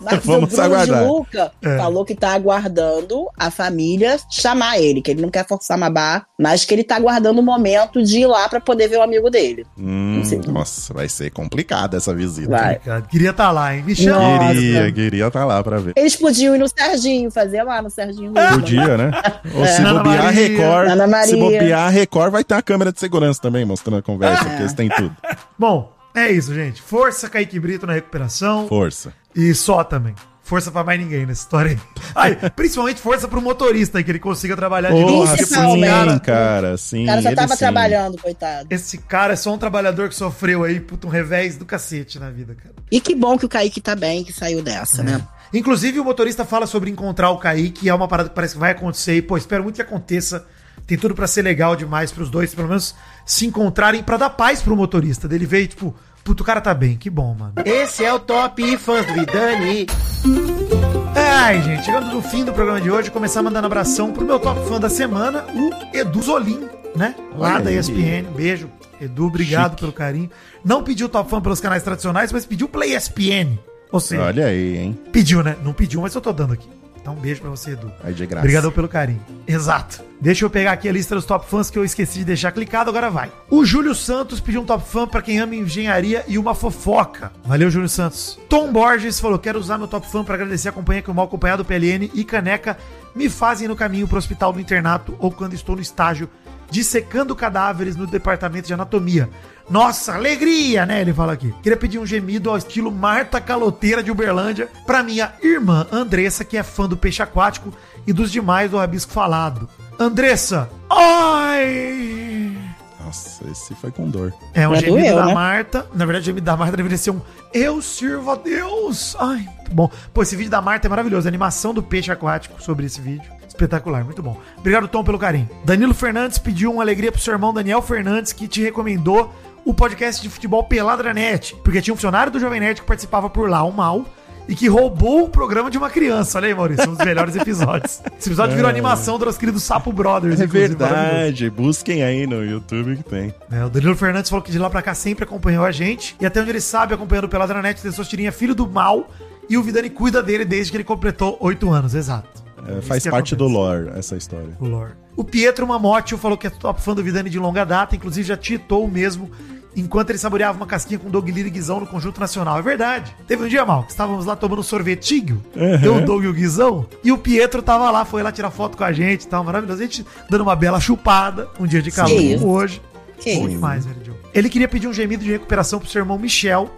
Mas Vamos o Bruno aguardar. de Luca É. falou que tá aguardando a família chamar ele, que ele não quer forçar barra, mas que ele tá aguardando o momento de ir lá pra poder ver o amigo dele. Hum, nossa, vai ser complicada essa visita. Vai. Queria estar lá, hein? Me chama. Queria, queria estar lá pra ver. Eles podiam ir no Serginho, fazer lá no Serginho mesmo. Podia, né? Ou se Ana bobear a Maria. Record. Ana Maria. Se bobear a Record, vai ter uma câmera de segurança também mostrando a conversa, porque eles têm tudo. Bom, é isso, gente. Força Kaique Brito na recuperação. Força. E só também. Força pra mais ninguém nessa história aí. Ai, principalmente força pro motorista aí, que ele consiga trabalhar de novo. Sim, cara, cara, sim. O cara só ele tava sim. trabalhando, coitado. esse cara é só um trabalhador que sofreu aí, puta, um revés do cacete na vida, cara. E que bom que o Kaique tá bem, que saiu dessa, né? Inclusive, o motorista fala sobre encontrar o Kaique, e é uma parada que parece que vai acontecer, e, pô, espero muito que aconteça. Tem tudo pra ser legal demais pros dois, pelo menos se encontrarem pra dar paz pro motorista. Dele veio, tipo, puto, o cara tá bem, que bom, mano. Esse é o Top Fãs do Vidani. Ai, gente, chegando no fim do programa de hoje, começar mandando abração pro meu top fã da semana, o Edu Zolim, né? Lá Olha da aí. ESPN. Beijo, Edu, obrigado Chique. pelo carinho. Não pediu top fã pelos canais tradicionais, mas pediu pela ESPN. Ou seja, Olha aí, hein? pediu, né? Não pediu, mas eu tô dando aqui. Então, um beijo pra você, Edu. Aí de graça. Obrigadão pelo carinho. Exato. Deixa eu pegar aqui a lista dos top fãs que eu esqueci de deixar clicado, agora vai. O Júlio Santos pediu um top fã pra quem ama engenharia e uma fofoca. Valeu, Júlio Santos. Tom Borges falou: quero usar meu top fã pra agradecer a companhia que o mal acompanhado PLN e Caneca me fazem no caminho pro hospital do internato ou quando estou no estágio dissecando cadáveres no departamento de anatomia. Nossa, alegria, né? Ele fala aqui. Queria pedir um gemido ao estilo Marta Caloteira de Uberlândia pra minha irmã Andressa, que é fã do peixe aquático e dos demais do Rabisco Falado. Andressa! Ai! Nossa, esse foi com dor. É um Já gemido doeu, da né? Marta. Na verdade, o gemido da Marta deveria ser um Eu sirvo a Deus. Ai, muito bom. Pô, esse vídeo da Marta é maravilhoso. A animação do peixe aquático sobre esse vídeo. Espetacular, muito bom. Obrigado, Tom, pelo carinho. Danilo Fernandes pediu uma alegria pro seu irmão Daniel Fernandes, que te recomendou o podcast de futebol Peladranet. Porque tinha um funcionário do Jovem Nerd que participava por lá, o Mal. E que roubou o programa de uma criança. Olha aí, Maurício, um dos melhores episódios. Esse episódio virou animação do nosso querido Sapo Brothers. É verdade. Busquem aí no YouTube que tem. É, o Danilo Fernandes falou que de lá pra cá sempre acompanhou a gente. E até onde ele sabe, acompanhando pela Dranet, Tessostirinha é filho do mal. E o Vidani cuida dele desde que ele completou oito anos, exato. É, Isso faz parte do acontece. lore essa história. O lore. O Pietro Mamotio falou que é top fã do Vidani de longa data, inclusive já tietou o mesmo enquanto ele saboreava uma casquinha com Doug Lira e Guizão no Conjunto Nacional. É verdade. Teve um dia, mal, que estávamos lá tomando sorvetinho, deu o Doug e o Guizão, e o Pietro tava lá, foi lá tirar foto com a gente e tal, maravilhoso. A gente dando uma bela chupada, um dia de calor como hoje. Que Bom isso? demais, velho. Ele queria pedir um gemido de recuperação pro seu irmão Michel,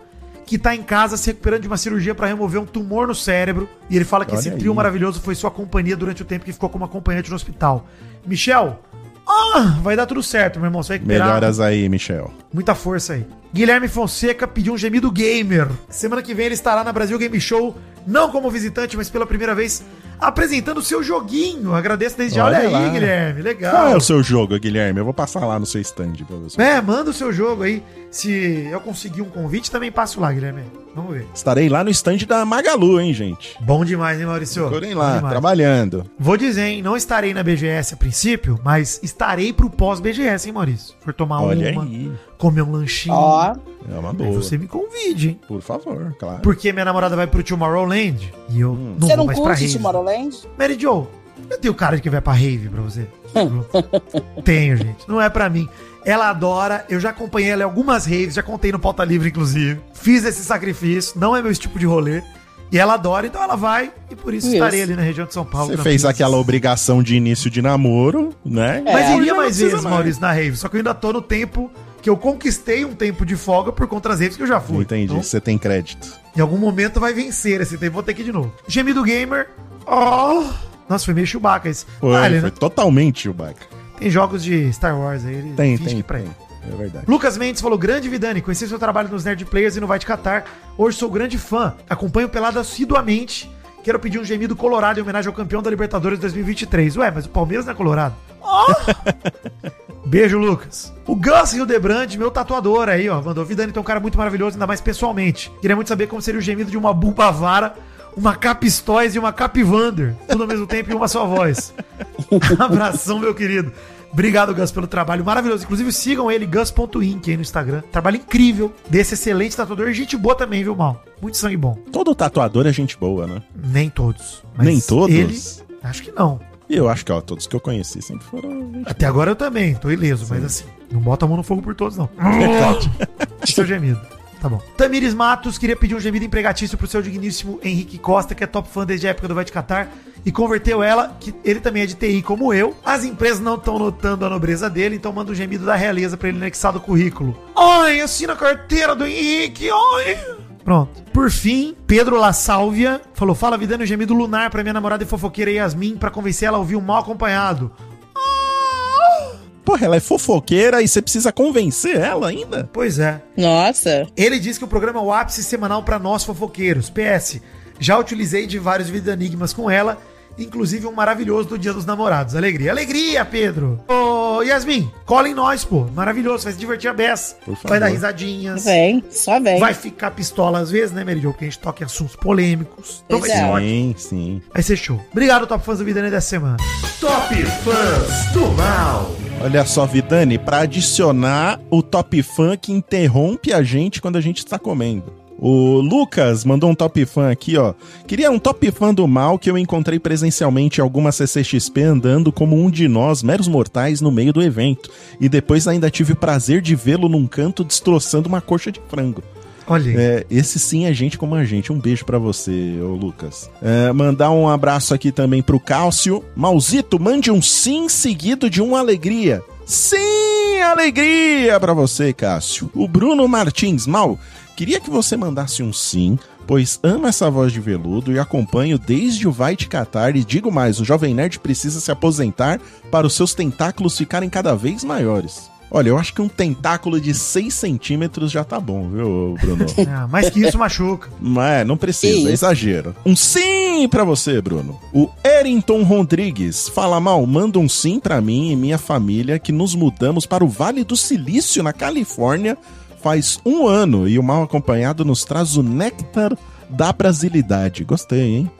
que tá em casa se recuperando de uma cirurgia pra remover um tumor no cérebro. E ele fala que Olha esse aí. trio maravilhoso foi sua companhia durante o tempo que ficou como acompanhante no hospital. Michel, ah, vai dar tudo certo, meu irmão. Você vai recuperar. Melhoras aí, Michel. Muita força aí. Guilherme Fonseca pediu um gemido gamer. Semana que vem ele estará na Brasil Game Show, não como visitante, mas pela primeira vez apresentando o seu joguinho. Agradeço desde já. Olha, Olha aí, lá. Guilherme. Legal. Qual é o seu jogo, Guilherme? Eu vou passar lá no seu stand pra você. É, manda o seu jogo aí. Se eu conseguir um convite, também passo lá, Guilherme. Vamos ver. Estarei lá no stand da Magalu, hein, gente? Bom demais, hein, Maurício? Procurem lá, trabalhando. Vou dizer, hein, não estarei na BGS a princípio, mas estarei pro pós-BGS, hein, Maurício? For tomar Olha uma, aí. comer um lanchinho. Ó, É uma Aí boa. você me convide, hein? Por favor, claro. Porque minha namorada vai pro Tomorrowland e eu Hum. não você vou não mais pra curte rave. Tomorrowland? Mary Joe, eu tenho cara de que vai pra rave pra você. tenho, gente. Não é pra mim. Ela adora, eu já acompanhei ela em algumas raves, já contei no Pauta Livre, inclusive. Fiz esse sacrifício, não é meu tipo de rolê. E ela adora, então ela vai, e por isso, Isso. estarei ali na região de São Paulo. Você fez aquela obrigação de início de namoro, né? Mas É. iria Não mais vezes, Maurício, na rave. Só que eu ainda tô no tempo que eu conquistei um tempo de folga por conta das raves que eu já fui. Entendi, Então, você tem crédito. em algum momento vai vencer esse tempo, vou ter que ir de novo. Gemido Gamer. Oh! Nossa, foi meio Chewbacca esse. Foi, Vale, foi né? totalmente Baca. Tem jogos de Star Wars aí, ele Tem, tem, que pra tem. ele. É verdade. Lucas Mendes falou: Grande Vidani, conheci seu trabalho nos Nerd Players e no Vai de Catar. Hoje sou grande fã. Acompanho o pelado assiduamente. Quero pedir um gemido colorado em homenagem ao campeão da Libertadores 2023. Ué, mas o Palmeiras não é colorado. Oh! Beijo, Lucas. O Gus Hildebrand, meu tatuador aí, ó, mandou. Vidani tem um cara muito maravilhoso, ainda mais pessoalmente. Queria muito saber como seria o gemido de uma Bulbavara, uma Capistóis e uma Capivander. Tudo ao mesmo tempo em uma só voz. Abração, meu querido. Obrigado, Gus, pelo trabalho maravilhoso. Inclusive, sigam ele, gus.inc aí no Instagram. Trabalho incrível desse excelente tatuador. E gente boa também, viu, Mal? Muito sangue bom. Todo tatuador é gente boa, né? Nem todos. Nem todos? Ele, acho que não. E eu acho que, ó, todos que eu conheci sempre foram Até agora eu também, tô ileso, mas assim, não bota a mão no fogo por todos, não. É o gemido. Tá bom. Tamires Matos queria pedir um gemido empregatício pro seu digníssimo Henrique Costa, que é top fã desde a época do Vai de Catar, e converteu ela, que ele também é de TI como eu. As empresas não estão notando a nobreza dele, então manda um gemido da realeza pra ele anexar do currículo. Ai, assina a carteira do Henrique, ai! Pronto. Por fim, Pedro La Sálvia falou: Fala, vida no gemido lunar pra minha namorada e fofoqueira Yasmin pra convencer ela a ouvir o mal acompanhado. Porra, ela é fofoqueira e você precisa convencer ela ainda? Pois é. Nossa. Ele diz que o programa é o ápice semanal pra nós fofoqueiros. PS, já utilizei de vários vida enigmas com ela inclusive um maravilhoso do Dia dos Namorados. Alegria, alegria, Pedro! Ô, Yasmin, cola em nós, pô. Maravilhoso, vai se divertir a beça. Vai dar risadinhas. Vem, só vem. Vai ficar pistola às vezes, né, Meridio? Porque a gente toca em assuntos polêmicos. Então vai ser é. ótimo. Sim, sim. Vai ser show. Obrigado, Top Fãs do Vida dessa semana. Top Fãs do Mal. Olha só, Vidani, pra adicionar o top fã que interrompe a gente quando a gente está comendo. O Lucas mandou um top fã aqui, ó. Queria um top fã do mal que eu encontrei presencialmente em alguma CCXP andando como um de nós, meros mortais, no meio do evento. E depois ainda tive o prazer de vê-lo num canto destroçando uma coxa de frango. Olha. É, esse sim é gente como a gente. Um beijo pra você, ô Lucas. É, mandar um abraço aqui também pro Cálcio. Malzito, mande um sim seguido de uma alegria. Sim, alegria pra você, Cássio. O Bruno Martins, Mal, queria que você mandasse um sim, pois amo essa voz de veludo e acompanho desde o Vai Te Catar. E digo mais, o Jovem Nerd precisa se aposentar para os seus tentáculos ficarem cada vez maiores. Olha, eu acho que um tentáculo de 6 centímetros já tá bom, viu, Bruno? Ah, mais que isso machuca. Mas não precisa, é exagero. Um sim pra você, Bruno. O Erington Rodrigues fala mal, manda um sim pra mim e minha família que nos mudamos para o Vale do Silício, na Califórnia, faz um ano e o mal acompanhado nos traz o néctar da brasilidade. Gostei, hein?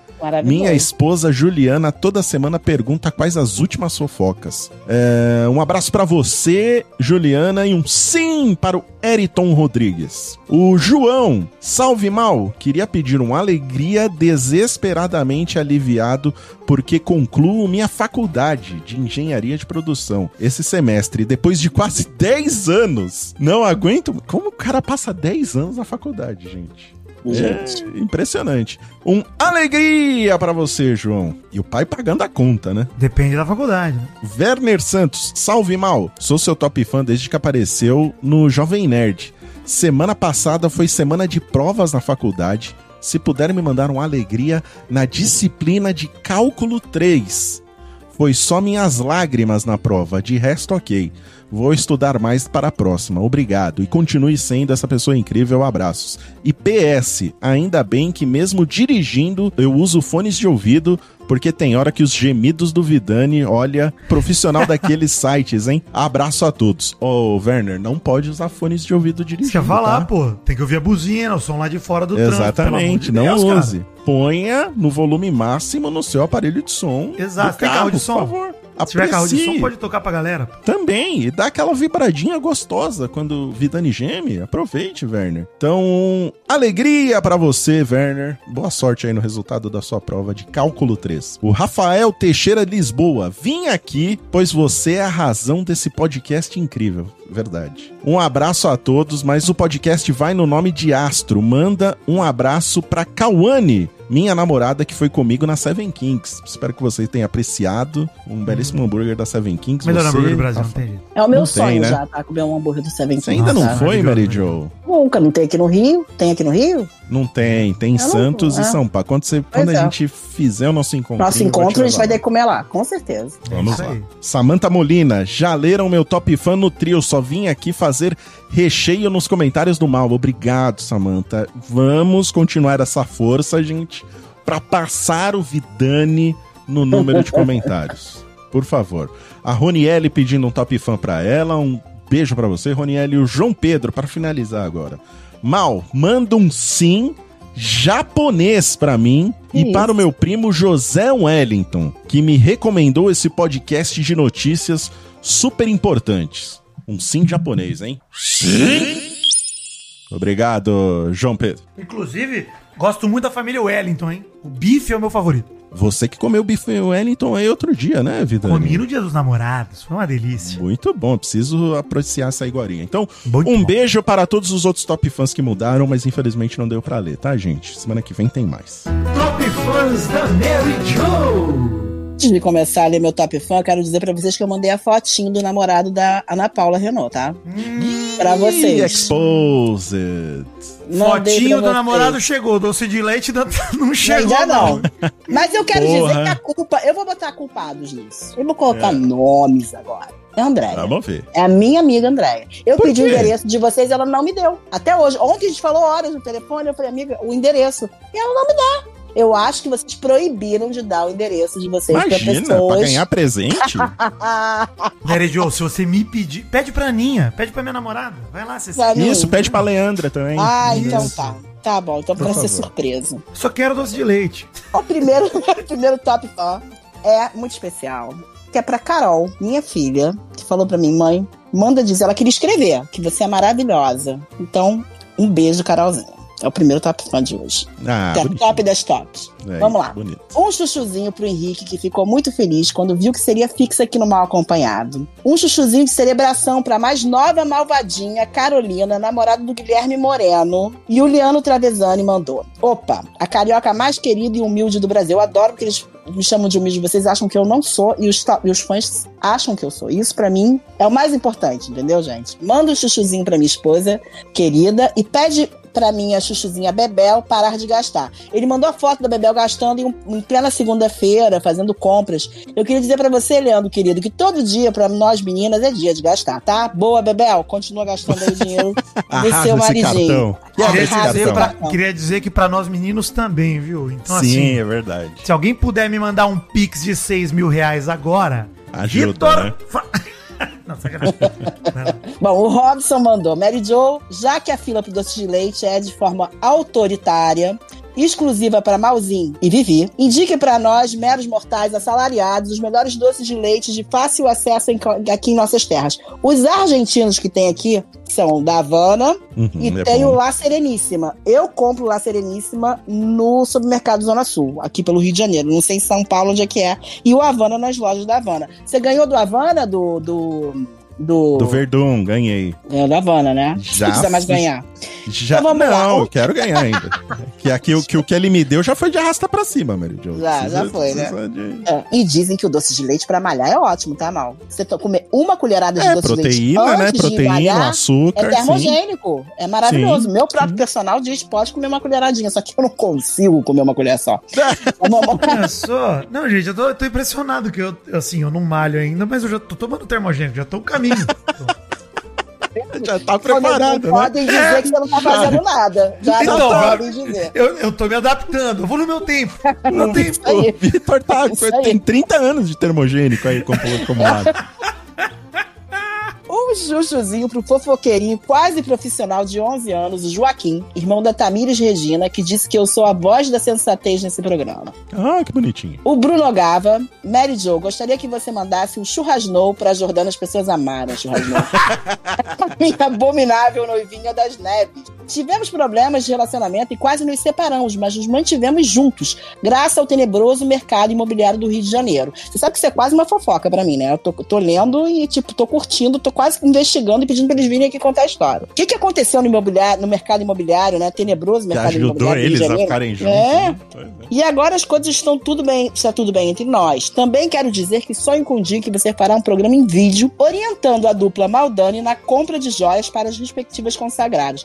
Minha esposa Juliana toda semana pergunta quais as últimas fofocas. É, um abraço pra você, Juliana, e um sim para o Eriton Rodrigues. O João, salve mal, queria pedir uma alegria desesperadamente aliviado porque concluo minha faculdade de engenharia de produção esse semestre, depois de quase 10 anos. Não aguento. Como o cara passa 10 anos na faculdade, gente? Gente. É impressionante. Um alegria pra você, João. E o pai pagando a conta, né? Depende da faculdade. né? Werner Santos, salve mal. Sou seu top fã desde que apareceu no Jovem Nerd. Semana passada foi semana de provas na faculdade. Se puder me mandar uma alegria na disciplina de cálculo 3. Foi só minhas lágrimas na prova, de resto ok. Vou estudar mais para a próxima. Obrigado e continue sendo essa pessoa incrível. Abraços. E PS, ainda bem que mesmo dirigindo eu uso fones de ouvido, porque tem hora que os gemidos do Vidani, olha, profissional daqueles sites, hein? Abraço a todos. Ô, Werner, não pode usar fones de ouvido dirigindo. Deixa eu falar, tá? pô. Tem que ouvir a buzina, o som lá de fora do trânsito, Exatamente, não Deus, use. Ponha no volume máximo no seu aparelho de som. Exato. do Tem carro de som? Por favor. Se tiver carro de som, Aprecie. pode tocar pra galera. Também, e dá aquela vibradinha gostosa quando Vidani geme. Aproveite, Werner. Então, alegria pra você, Werner. Boa sorte aí no resultado da sua prova de cálculo 3. O Rafael Teixeira Lisboa, vim aqui, pois você é a razão desse podcast incrível. Verdade. Um abraço a todos, mas o podcast vai no nome de Astro. Manda um abraço pra Cauane, minha namorada que foi comigo na Seven Kings. Espero que você tenha apreciado um belíssimo hambúrguer da Seven Kings. Melhor Você, hambúrguer do Brasil, não Rafa- tem jeito. É o meu Não tem, sonho né? já, tá? Comer um hambúrguer do Seven Você ainda Nossa, não foi, maravilhoso, Mary. Jo? Nunca, não tem aqui no Rio? Tem aqui no Rio? Não tem, tem em Eu não- Santos e é. São Paulo. Quando, você, quando a é. gente fizer o nosso encontro. Nosso encontro a gente vai ter que comer lá, com certeza. Vamos É lá. aí. Samanta Molina, já leram meu top fã no trio, só vim aqui fazer recheio nos comentários do mal. Obrigado, Samanta. Vamos continuar essa força, gente, pra passar o Vidani no número de comentários. Por favor. A Ronielle pedindo um top fã pra ela, um beijo pra você, Ronielle. E o João Pedro, pra finalizar agora. Mal, manda um sim japonês pra mim Que e isso? para o meu primo José Wellington, que me recomendou esse podcast de notícias super importantes. Um sim japonês, hein? Sim! Obrigado, João Pedro. Inclusive, gosto muito da família Wellington, hein? O bife é o meu favorito. Você que comeu bife Wellington aí outro dia, né, Vida? Comi no dia dos namorados. Foi uma delícia. Muito bom, preciso apreciar essa iguaria. Então, Muito um bom. beijo para todos os outros top fãs que mudaram, mas infelizmente não deu pra ler, tá, gente? Semana que vem tem mais. Top Fãs da Mary Jo. Antes de começar a ler meu top fã, eu quero dizer pra vocês que eu mandei a fotinho do namorado da Ana Paula Renault, tá? Pra Ih, vocês. Exposed. Mandei Fotinho pra do namorado chegou, doce de leite ainda não chegou. Ainda não. Mas eu quero Porra. dizer que a culpa. Eu vou botar culpados nisso. Eu vou colocar nomes agora. É a Andréia. Vamos ver. É a minha amiga Andréia. Eu Por pedi o quê? endereço de vocês e ela não me deu. Até hoje. Ontem a gente falou horas no telefone, eu falei, amiga, o endereço. E ela não me dá. Eu acho que vocês proibiram de dar o endereço de vocês para Imagina, pra pessoas. ganhar presente. Mary Jo, se você me pedir. Pede pra Aninha, pede pra minha namorada. Vai lá, você Pra mim. Isso, pede pra Leandra também. Ah, então Isso. tá. Tá bom, então Por pra ser favor. surpresa. Só quero doce de leite. O primeiro, o primeiro top fã é muito especial. Que é pra Carol, minha filha, que falou pra mim, mãe, manda dizer, ela queria escrever, que você é maravilhosa. Então, um beijo, Carolzinha. É o primeiro top fã de hoje. Ah, que é top das tops. É, Vamos lá. Bonito. Um chuchuzinho pro Henrique, que ficou muito feliz quando viu que seria fixa aqui no Mal Acompanhado. Um chuchuzinho de celebração pra mais nova malvadinha, Carolina, namorada do Guilherme Moreno. E o Liano Travesani mandou. Opa, a carioca mais querida e humilde do Brasil. Eu adoro porque eles me chamam de humilde, vocês acham que eu não sou e os, e os fãs acham que eu sou. Isso pra mim é o mais importante, entendeu, gente? Manda um chuchuzinho pra minha esposa querida e pede pra minha chuchuzinha Bebel parar de gastar. Ele mandou a foto da Bebel gastando em, em plena segunda-feira, fazendo compras. Eu queria dizer pra você, Leandro, querido, que todo dia pra nós meninas é dia de gastar, tá? Boa, Bebel, continua gastando aí o dinheiro do seu maridinho. Queria dizer, pra, queria dizer que pra nós meninos também, viu? Então, Sim, assim, é verdade. se alguém puder me mandar um pix de 6 mil reais agora, Ajuda, Vitor. né? Não, sacanagem. Bom, o Robson mandou. Mary Jo, já que a fila pro doce de leite é de forma autoritária, exclusiva para Malzinho e Vivi, indique para nós, meros mortais assalariados, os melhores doces de leite de fácil acesso em- aqui em nossas terras. Os argentinos que tem aqui são da Havana Uhum, e é tem bom. o La Sereníssima. Eu compro La Sereníssima no supermercado Zona Sul, aqui pelo Rio de Janeiro. Não sei em São Paulo onde é que é. E o Havana nas lojas da Havana. Você ganhou do Havana, do... do do, Do Verdun, ganhei. é, da Havana, né? Já Não precisa mais ganhar. Já, Então vamos lá. não, eu quero ganhar ainda. que, aqui, o, que o que ele me deu já foi de arrasta pra cima, Mary Jo. Já, Precisa- já foi, né? de- É, e dizem que o doce de leite pra malhar é ótimo, tá, Mal? Você to- comer uma colherada de É, doce de leite proteína, né? Proteína, malhar, açúcar. é sim. termogênico. É maravilhoso. Sim, Meu próprio personal diz pode comer uma colheradinha, só que eu não consigo comer uma colher só. Olha só. Não, gente, eu tô, eu tô impressionado que eu, assim, eu não malho ainda, mas eu já tô tomando termogênico, já tô no caminho. Já tá preparado, né? Podem dizer que você não tá fazendo nada. Já Então, não podem dizer. Eu, eu tô me adaptando, eu vou no meu tempo. No meu tempo. O Vitor tá, tem 30 anos de termogênico aí como- acumulado. Um chuchuzinho pro fofoqueirinho quase profissional de 11 anos, o Joaquim, irmão da Tamires Regina, que disse que eu sou a voz da sensatez nesse programa. Ah, que bonitinho. O Bruno Gava, Mary Jo, gostaria que você mandasse um churrasnou pra Jordana as pessoas amaram churrasnou. a minha abominável noivinha das neves. Tivemos problemas de relacionamento e quase nos separamos, mas nos mantivemos juntos, graças ao tenebroso mercado imobiliário do Rio de Janeiro. Você sabe que isso é quase uma fofoca pra mim, né? Eu tô, tô lendo e, tipo, tô curtindo, tô quase investigando e pedindo pra eles virem aqui contar a história. O que, que aconteceu no, imobiliário, no mercado imobiliário, né? Tenebroso Que mercado ajudou imobiliário. do Rio eles a ficarem juntos. É, né? É. e agora as coisas estão tudo bem, está tudo bem entre nós. Também quero dizer que o dia que você fará um programa em vídeo orientando a dupla Maldani na compra de joias para as respectivas consagradas.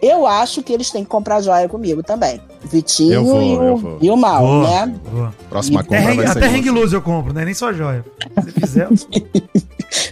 Eu acho que eles têm que comprar joia comigo também. Vitinho Eu vou, e, o, eu vou. e o Mal, Boa, né? boa. Próxima Até, compra vai ser até você. hang loose eu compro, né? Nem só joia. Se fizer.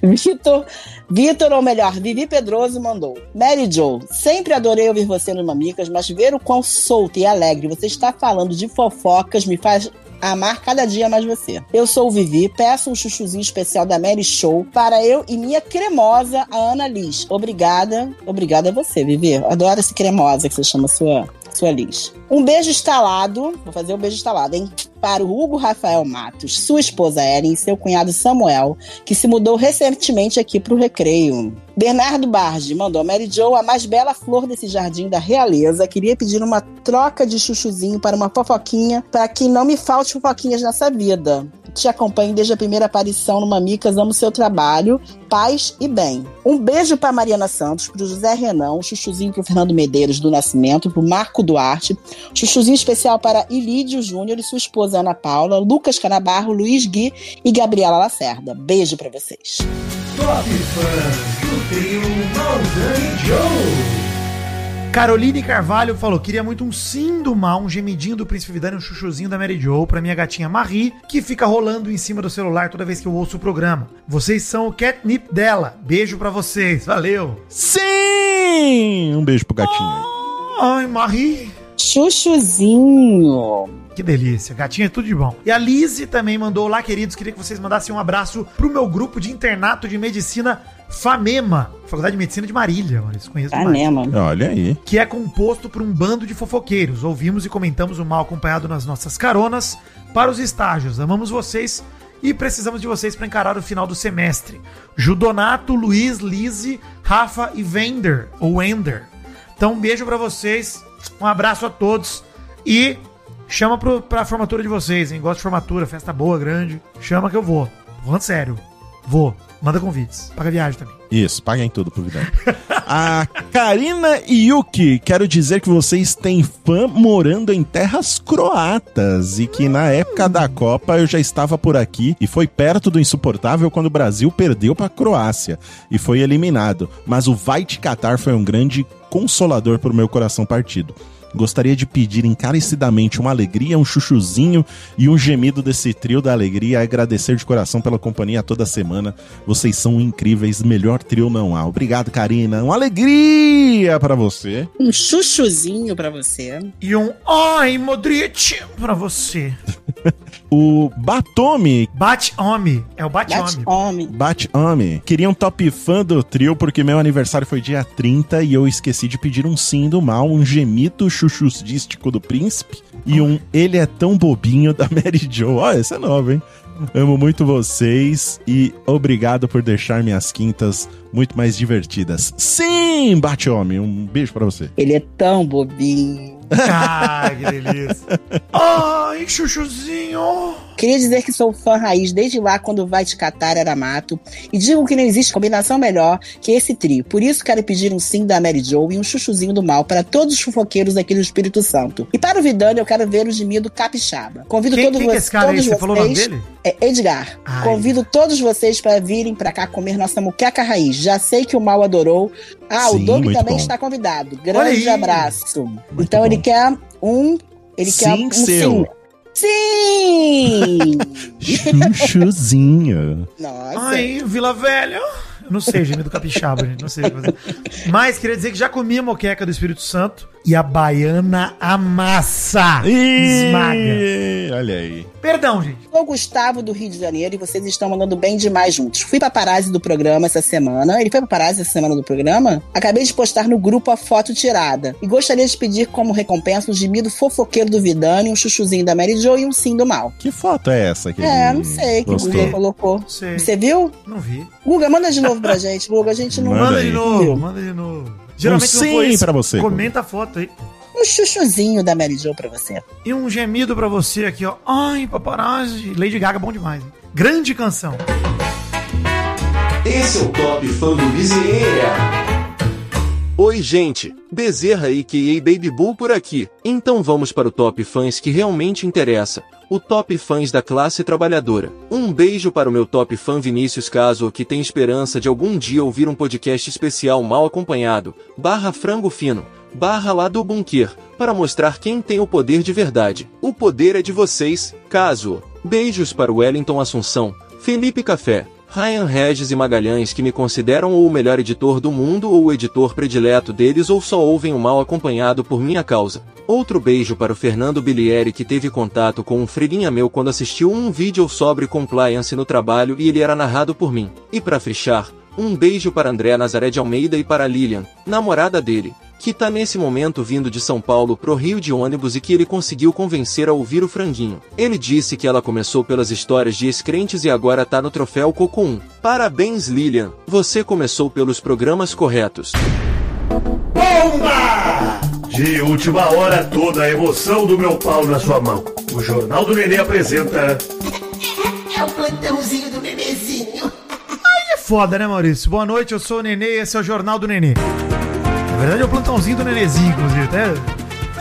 Vitor, Vitor, ou melhor, Vivi Pedroso mandou. Mary Jo, sempre adorei ouvir você no Mamicas, mas ver o quão solto e alegre você está falando de fofocas me faz amar cada dia mais você. Eu sou o Vivi, peço um chuchuzinho especial da Mary Show para eu e minha cremosa, a Ana Liz. Obrigada, obrigada a você, Vivi. Adoro esse cremosa que você chama sua, sua Liz. Um beijo instalado, vou fazer um beijo instalado, hein? Para o Hugo Rafael Matos, sua esposa Ellen e seu cunhado Samuel, que se mudou recentemente aqui para o Recreio. Bernardo Bardi mandou Mary Jo, a mais bela flor desse jardim da realeza. Queria pedir uma troca de chuchuzinho para uma fofoquinha, para que não me falte fofoquinhas nessa vida. Te acompanho desde a primeira aparição no Mamicas, amo seu trabalho, paz e bem. Um beijo para Mariana Santos, para José Renan, um chuchuzinho para Fernando Medeiros do Nascimento, para Marco Duarte, chuchuzinho especial para Ilídio Júnior e sua esposa Ana Paula, Lucas Canabarro, Luiz Gui e Gabriela Lacerda. Beijo para vocês. Top Fãs do trio Maldani Joe. Caroline Carvalho falou: queria muito um sim do mal, um gemidinho do Príncipe Vidani, um chuchuzinho da Mary Joe pra minha gatinha Marie, que fica rolando em cima do celular toda vez que eu ouço o programa. Vocês são o catnip dela. Beijo pra vocês, valeu. Sim! Um beijo pro gatinho. Ai, Marie. Chuchuzinho. Que delícia, gatinha é tudo de bom. E a Lise também mandou lá, queridos, queria que vocês mandassem um abraço pro meu grupo de internato de medicina FAMEMA, Faculdade de Medicina de Marília, mano, isso conheço. Panema. Olha aí. que é composto por um bando de fofoqueiros. Ouvimos e comentamos o mal acompanhado nas nossas caronas para os estágios. Amamos vocês e precisamos de vocês para encarar o final do semestre. Judonato, Luiz, Lise, Rafa e Vender, ou Wender. Então, um beijo para vocês, um abraço a todos e chama pro, pra formatura de vocês, hein? Gosto de formatura, festa boa, grande. Chama que eu vou. Tô falando sério. Vou. Manda convites. Paga viagem também. Isso, paguem tudo pro Vidal. A Karina Yuki, quero dizer que vocês têm fã morando em terras croatas e que na época da Copa eu já estava por aqui e foi perto do insuportável quando o Brasil perdeu para a Croácia e foi eliminado. Mas o Vai Te Catar foi um grande consolador pro meu coração partido. Gostaria de pedir encarecidamente uma alegria, um chuchuzinho e um gemido desse trio da alegria. Agradecer de coração pela companhia toda semana. Vocês são incríveis, melhor trio não há. Obrigado, Karina. Uma alegria para você. Um chuchuzinho pra você. E um Ai, Modric pra você. O Batomi Bate Homem. É o Bate Bate Homem. homem. Bate Ame. Queria um top fã do trio porque meu aniversário foi dia 30 e eu esqueci de pedir um sim do mal, um gemito chuchusdístico do príncipe e um ele é tão bobinho da Mary Jo. Ó, esse é novo, hein? Amo muito vocês e obrigado por deixar minhas quintas muito mais divertidas. Sim, Bate Homem, um beijo pra você. Ele é tão bobinho. Ai, que delícia. Ai, chuchuzinho. Queria dizer que sou fã raiz desde lá quando vai te catar era mato. E digo que não existe combinação melhor que esse trio. Por isso quero pedir um sim da Mary Jo e um chuchuzinho do mal para todos os fofoqueiros aqui do Espírito Santo. E para o Vidano eu quero ver o gemido capixaba. Convido Quem, todos quem que é vocês. esse cara aí? todos Você falou o nome dele? É Edgar. Ai. Convido todos vocês para virem para cá comer nossa muqueca raiz. Já sei que o mal adorou. Ah, Sim, o Doug muito também bom. está convidado. Grande abraço. então ele quer um. Ele quer Sim, um seu. sim. Sim! Chuchuzinho. Nossa. Ai, Vila Velha. Não sei, gemido capixaba, gente. Não sei o que fazer. Mas queria dizer que já comi a moqueca do Espírito Santo e a baiana amassa. Esmaga. Ih, Olha aí. Perdão, gente. Sou o Gustavo do Rio de Janeiro e vocês estão mandando bem demais juntos. Fui paparazzi do programa essa semana. Ele foi paparazzi essa semana do programa? Acabei de postar no grupo a foto tirada. E gostaria de pedir como recompensa o gemido fofoqueiro do Vidani, um chuchuzinho da Mary Jo e um sim do mal. Que foto é essa que É, não sei que o? Guga colocou. Não sei. Você viu? Não vi. Guga, manda de novo pra gente. Guga, a gente não. Manda Manda de novo, manda de novo. Geralmente Um não foi sim pra você, Comenta a foto aí. Um chuchuzinho da Mary Jo pra você. E um gemido pra você aqui, ó. Ai, paparazzi. Lady Gaga, bom demais. hein? Grande canção. Esse é o Top Fã do Bezerra. Oi, gente. Bezerra e Baby Bull por aqui. Então vamos para o Top Fãs que realmente interessa. O Top Fãs da classe trabalhadora. Um beijo para o meu Top Fã Vinícius Caso que tem esperança de algum dia ouvir um podcast especial mal acompanhado. Barra frango fino. Barra lá do bunker. Para mostrar quem tem o poder de verdade. O poder é de vocês, caso. Beijos para o Wellington Assunção. Felipe Café. Ryan Regis e Magalhães que me consideram ou o melhor editor do mundo ou o editor predileto deles ou só ouvem o mal acompanhado por minha causa. Outro beijo para o Fernando Bilieri que teve contato com um freguinha meu quando assistiu um vídeo sobre compliance no trabalho e ele era narrado por mim. E para fechar, um beijo para André Nazaré de Almeida e para Lilian, namorada dele, que tá nesse momento vindo de São Paulo pro Rio de ônibus e que ele conseguiu convencer a ouvir o franguinho. Ele disse que ela começou pelas histórias de ex-crentes e agora tá no troféu Coco 1. Parabéns Lilian, você começou pelos programas corretos. Bomba! De última hora, toda a emoção do meu pau na sua mão. O Jornal do Nenê apresenta. É o plantãozinho do bebezinho. É foda, né, Maurício? Boa noite, eu sou o Nenê e esse é o Jornal do Nenê. Na verdade é o plantãozinho do Nenezinho, inclusive. Até...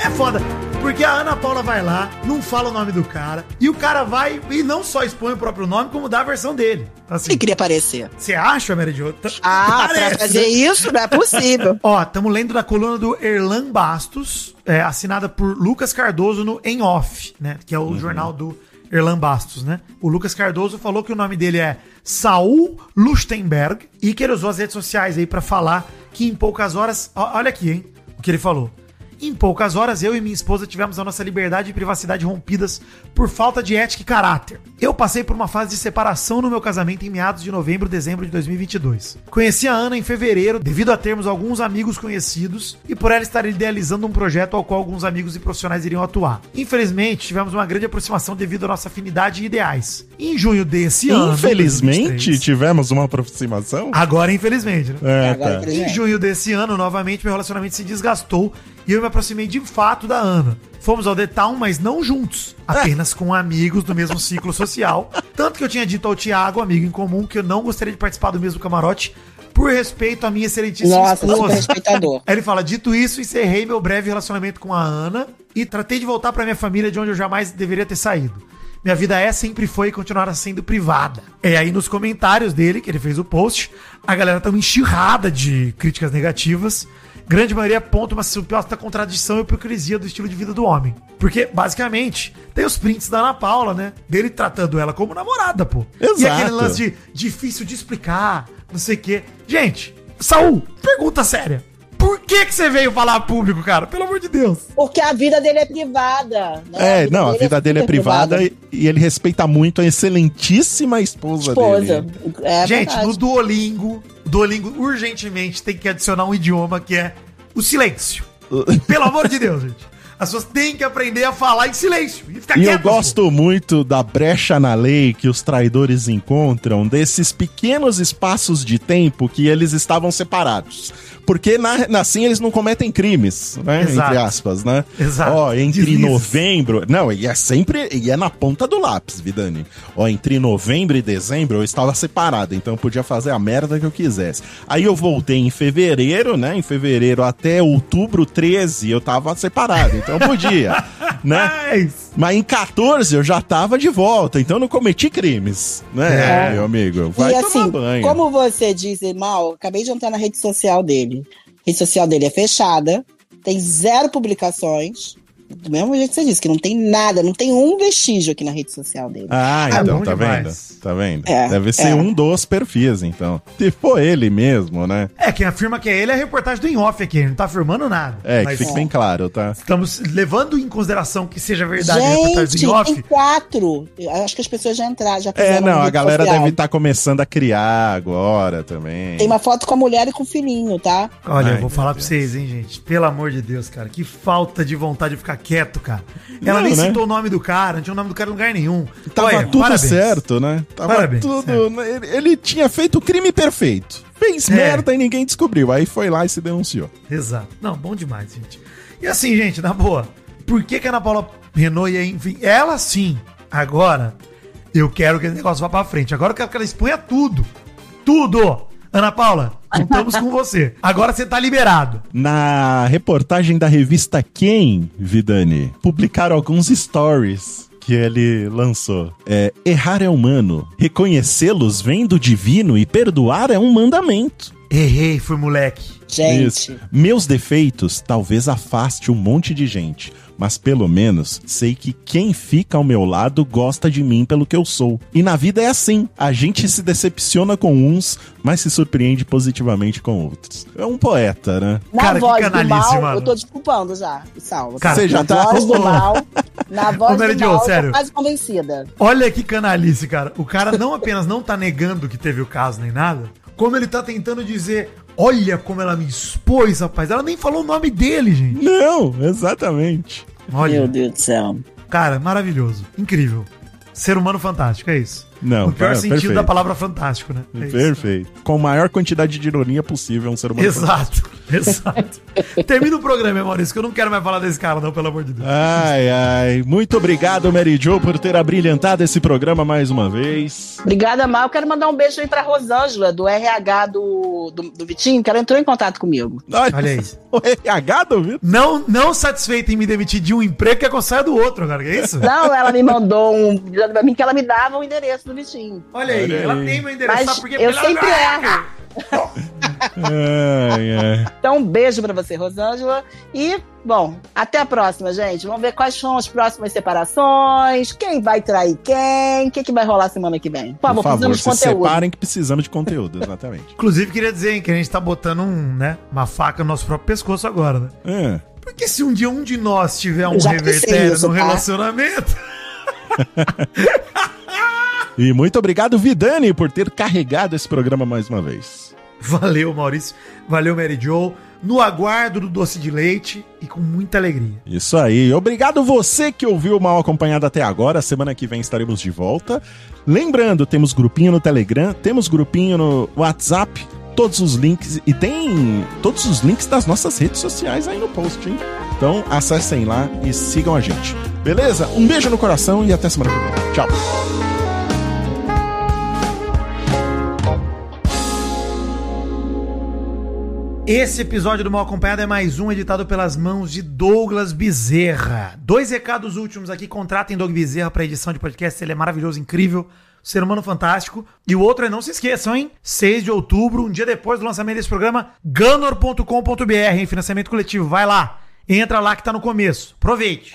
É foda. Porque a Ana Paula vai lá, não fala o nome do cara, e o cara vai e não só expõe o próprio nome, como dá a versão dele. Assim, Ele queria aparecer. você acha, Mary Jo? Ah, parece, pra fazer né? isso não é possível. Ó, estamos lendo da coluna do Erlan Bastos, é, assinada por Lucas Cardoso no Em Off, né? Que é o jornal do Erlan Bastos, né? O Lucas Cardoso falou que o nome dele é Saul Lustenberg e que ele usou as redes sociais aí pra falar que em poucas horas. olha aqui, hein? O que ele falou. Em poucas horas, eu e minha esposa tivemos a nossa liberdade e privacidade rompidas por falta de ética e caráter. Eu passei por uma fase de separação no meu casamento em meados de novembro, dezembro de 2022. Conheci a Ana em fevereiro, devido a termos alguns amigos conhecidos e por ela estar idealizando um projeto ao qual alguns amigos e profissionais iriam atuar. Infelizmente, tivemos uma grande aproximação devido à nossa afinidade e ideais. Em junho desse ano. Infelizmente, 2023, tivemos uma aproximação. Agora, infelizmente, né? É, Agora, tá. infelizmente. Em junho desse ano, novamente, meu relacionamento se desgastou e eu me aproximei de fato da Ana. Fomos ao The Town, mas não juntos, apenas com amigos do mesmo ciclo social. Tanto que eu tinha dito ao Thiago, amigo em comum, que eu não gostaria de participar do mesmo camarote por respeito à minha excelentíssima Nossa, esposa. respeitador. Ele fala: dito isso, encerrei meu breve relacionamento com a Ana e tratei de voltar pra minha família de onde eu jamais deveria ter saído. Minha vida é, sempre foi e continuará sendo privada. É aí nos comentários dele, que ele fez o post, a galera tá uma enxurrada de críticas negativas. Grande maioria aponta uma suposta contradição e hipocrisia do estilo de vida do homem. Porque, basicamente, tem os prints da Ana Paula, né? Dele tratando ela como namorada, pô. E Exato. aquele lance de difícil de explicar, não sei o quê. Gente, Saul, pergunta séria. Por que, que você veio falar a público, cara? Pelo amor de Deus. Porque a vida dele é privada. né? É, não, a vida dele é super privada e, e ele respeita muito a excelentíssima esposa, Esposa. dele. É Gente, verdade. no Duolingo, o Duolingo urgentemente tem que adicionar um idioma que é o silêncio. Pelo amor de Deus, gente. As pessoas têm que aprender a falar em silêncio e ficar E eu pô. gosto muito da brecha na lei que os traidores encontram, desses pequenos espaços de tempo que eles estavam separados. Porque na, assim eles não cometem crimes, né? Exato. Entre aspas, né? Exato. Ó, entre novembro. Não, e é sempre. E é na ponta do lápis, Vidani. Ó, entre novembro e dezembro eu estava separado, então eu podia fazer a merda que eu quisesse. Aí eu voltei em fevereiro, né? Em fevereiro até outubro 13 eu tava separado, então eu podia, né? Mas, Mas em 14 eu já tava de volta, então eu não cometi crimes, né, É. meu amigo? Vai e tomar assim, banho. como você disse, Mal, acabei de entrar na rede social dele. A rede social dele é fechada, tem zero publicações. Do mesmo jeito que você disse, que não tem nada, não tem um vestígio aqui na rede social dele. Ah, Ah, então, bom tá demais. vendo? Tá vendo? É, Deve ser é. um dos perfis, então. Se for ele mesmo, né? é, quem afirma que é ele é a reportagem do In-Off aqui, ele não tá afirmando nada. É, Mas que fique bem claro, tá? Estamos levando em consideração que seja verdade a reportagem do Gente, In-Off. tem quatro. Eu acho que as pessoas já entraram, já É, não, a galera social. deve estar começando a criar agora também. Tem uma foto com a mulher e com o filhinho, tá? Olha, Ai, eu vou falar pra Deus. vocês, hein, gente. Pelo amor de Deus, cara. Que falta de vontade de ficar quieto, cara. Ela Não, nem né? citou o nome do cara, não tinha o nome do cara em lugar nenhum. Tava Olha, tudo parabéns. certo, né? Tava Parabéns, tudo. Ele, ele tinha feito o crime perfeito. Fez É. merda e ninguém descobriu. Aí foi lá e se denunciou. Exato. Não, bom demais, gente. E assim, gente, na boa, por que, que a Ana Paula Renault ia, enfim, ela sim, agora, eu quero que esse negócio vá pra frente. Agora eu quero que ela exponha tudo. Tudo! Ana Paula, contamos com você. Agora você tá liberado. Na reportagem da revista Quem, Vidani, publicaram alguns stories que ele lançou. É, errar é humano, reconhecê-los vem do divino e perdoar é um mandamento. Errei, fui moleque. Gente. Isso. Meus defeitos talvez afaste um monte de gente, mas pelo menos sei que quem fica ao meu lado gosta de mim pelo que eu sou. E na vida é assim: a gente se decepciona com uns, mas se surpreende positivamente com outros. É um poeta, né? Na Cara, que voz do canalice, mal, mano. eu tô desculpando já, Salva. Cara, Você já na tá- voz do mal, na voz Ô, Mary do mal, eu sério. tô quase convencida. Olha que canalice, cara. O cara não apenas não tá negando que teve o caso nem nada, como ele tá tentando dizer: olha como ela me expôs, rapaz. Ela nem falou o nome dele, gente. Não, exatamente. Olha, Meu Deus do céu. cara, maravilhoso. Incrível. Ser humano fantástico, é isso. Não, no pior é, sentido perfeito. da palavra fantástico, né? É isso. Perfeito. Com a maior quantidade de ironia possível, um ser humano. Exato, exato. Termina o programa, hein, Maurício, que eu não quero mais falar desse cara, não, pelo amor de Deus. Ai, ai. Muito obrigado, Mary Jo, por ter abrilhantado esse programa mais uma vez. Obrigada, Mal. Eu quero mandar um beijo aí pra Rosângela, do RH do, do, do Vitinho, que ela entrou em contato comigo. Olha, Olha aí. O RH do Vitor. Não, não satisfeita em me demitir de um emprego, que eu saia do outro, cara. Que é isso? Não, ela me mandou um. dizendo pra mim que ela me dava o endereço do Vitinho. Olha aí, Olha ela aí. tem meu endereço, Mas por eu Porque ela- sempre erro. Ai, ai. Então, um beijo pra você, Rosângela. E, bom, até a próxima, gente. Vamos ver quais são as próximas separações, quem vai trair quem, o que, que vai rolar semana que vem. Por Por favor, favor, precisamos de se conteúdo. separem que precisamos de conteúdo, exatamente. Inclusive, queria dizer hein, que a gente tá botando um, né, uma faca no nosso próprio pescoço agora, né? É. Por Porque se um dia um de nós tiver um Eu revertério no tá? relacionamento. E muito obrigado, Vidani, por ter carregado esse programa mais uma vez. Valeu, Maurício. Valeu, Mary Joe. No aguardo do doce de leite e com muita alegria. Isso aí. Obrigado você que ouviu o Mal Acompanhado até agora. Semana que vem estaremos de volta. Lembrando, temos grupinho no Telegram, temos grupinho no WhatsApp, todos os links e tem todos os links das nossas redes sociais aí no post, hein? Então acessem lá e sigam a gente. Beleza? Um beijo no coração e até semana que vem. Tchau. Esse episódio do Mal Acompanhado é mais um editado pelas mãos de Douglas Bezerra. Dois recados últimos aqui. Contratem Doug Bezerra para edição de podcast. Ele é maravilhoso, incrível, ser humano fantástico. E o outro é, não se esqueçam, hein? 6 de outubro, um dia depois do lançamento desse programa, ganor.com.br, em financiamento coletivo. Vai lá. Entra lá que tá no começo. Aproveite.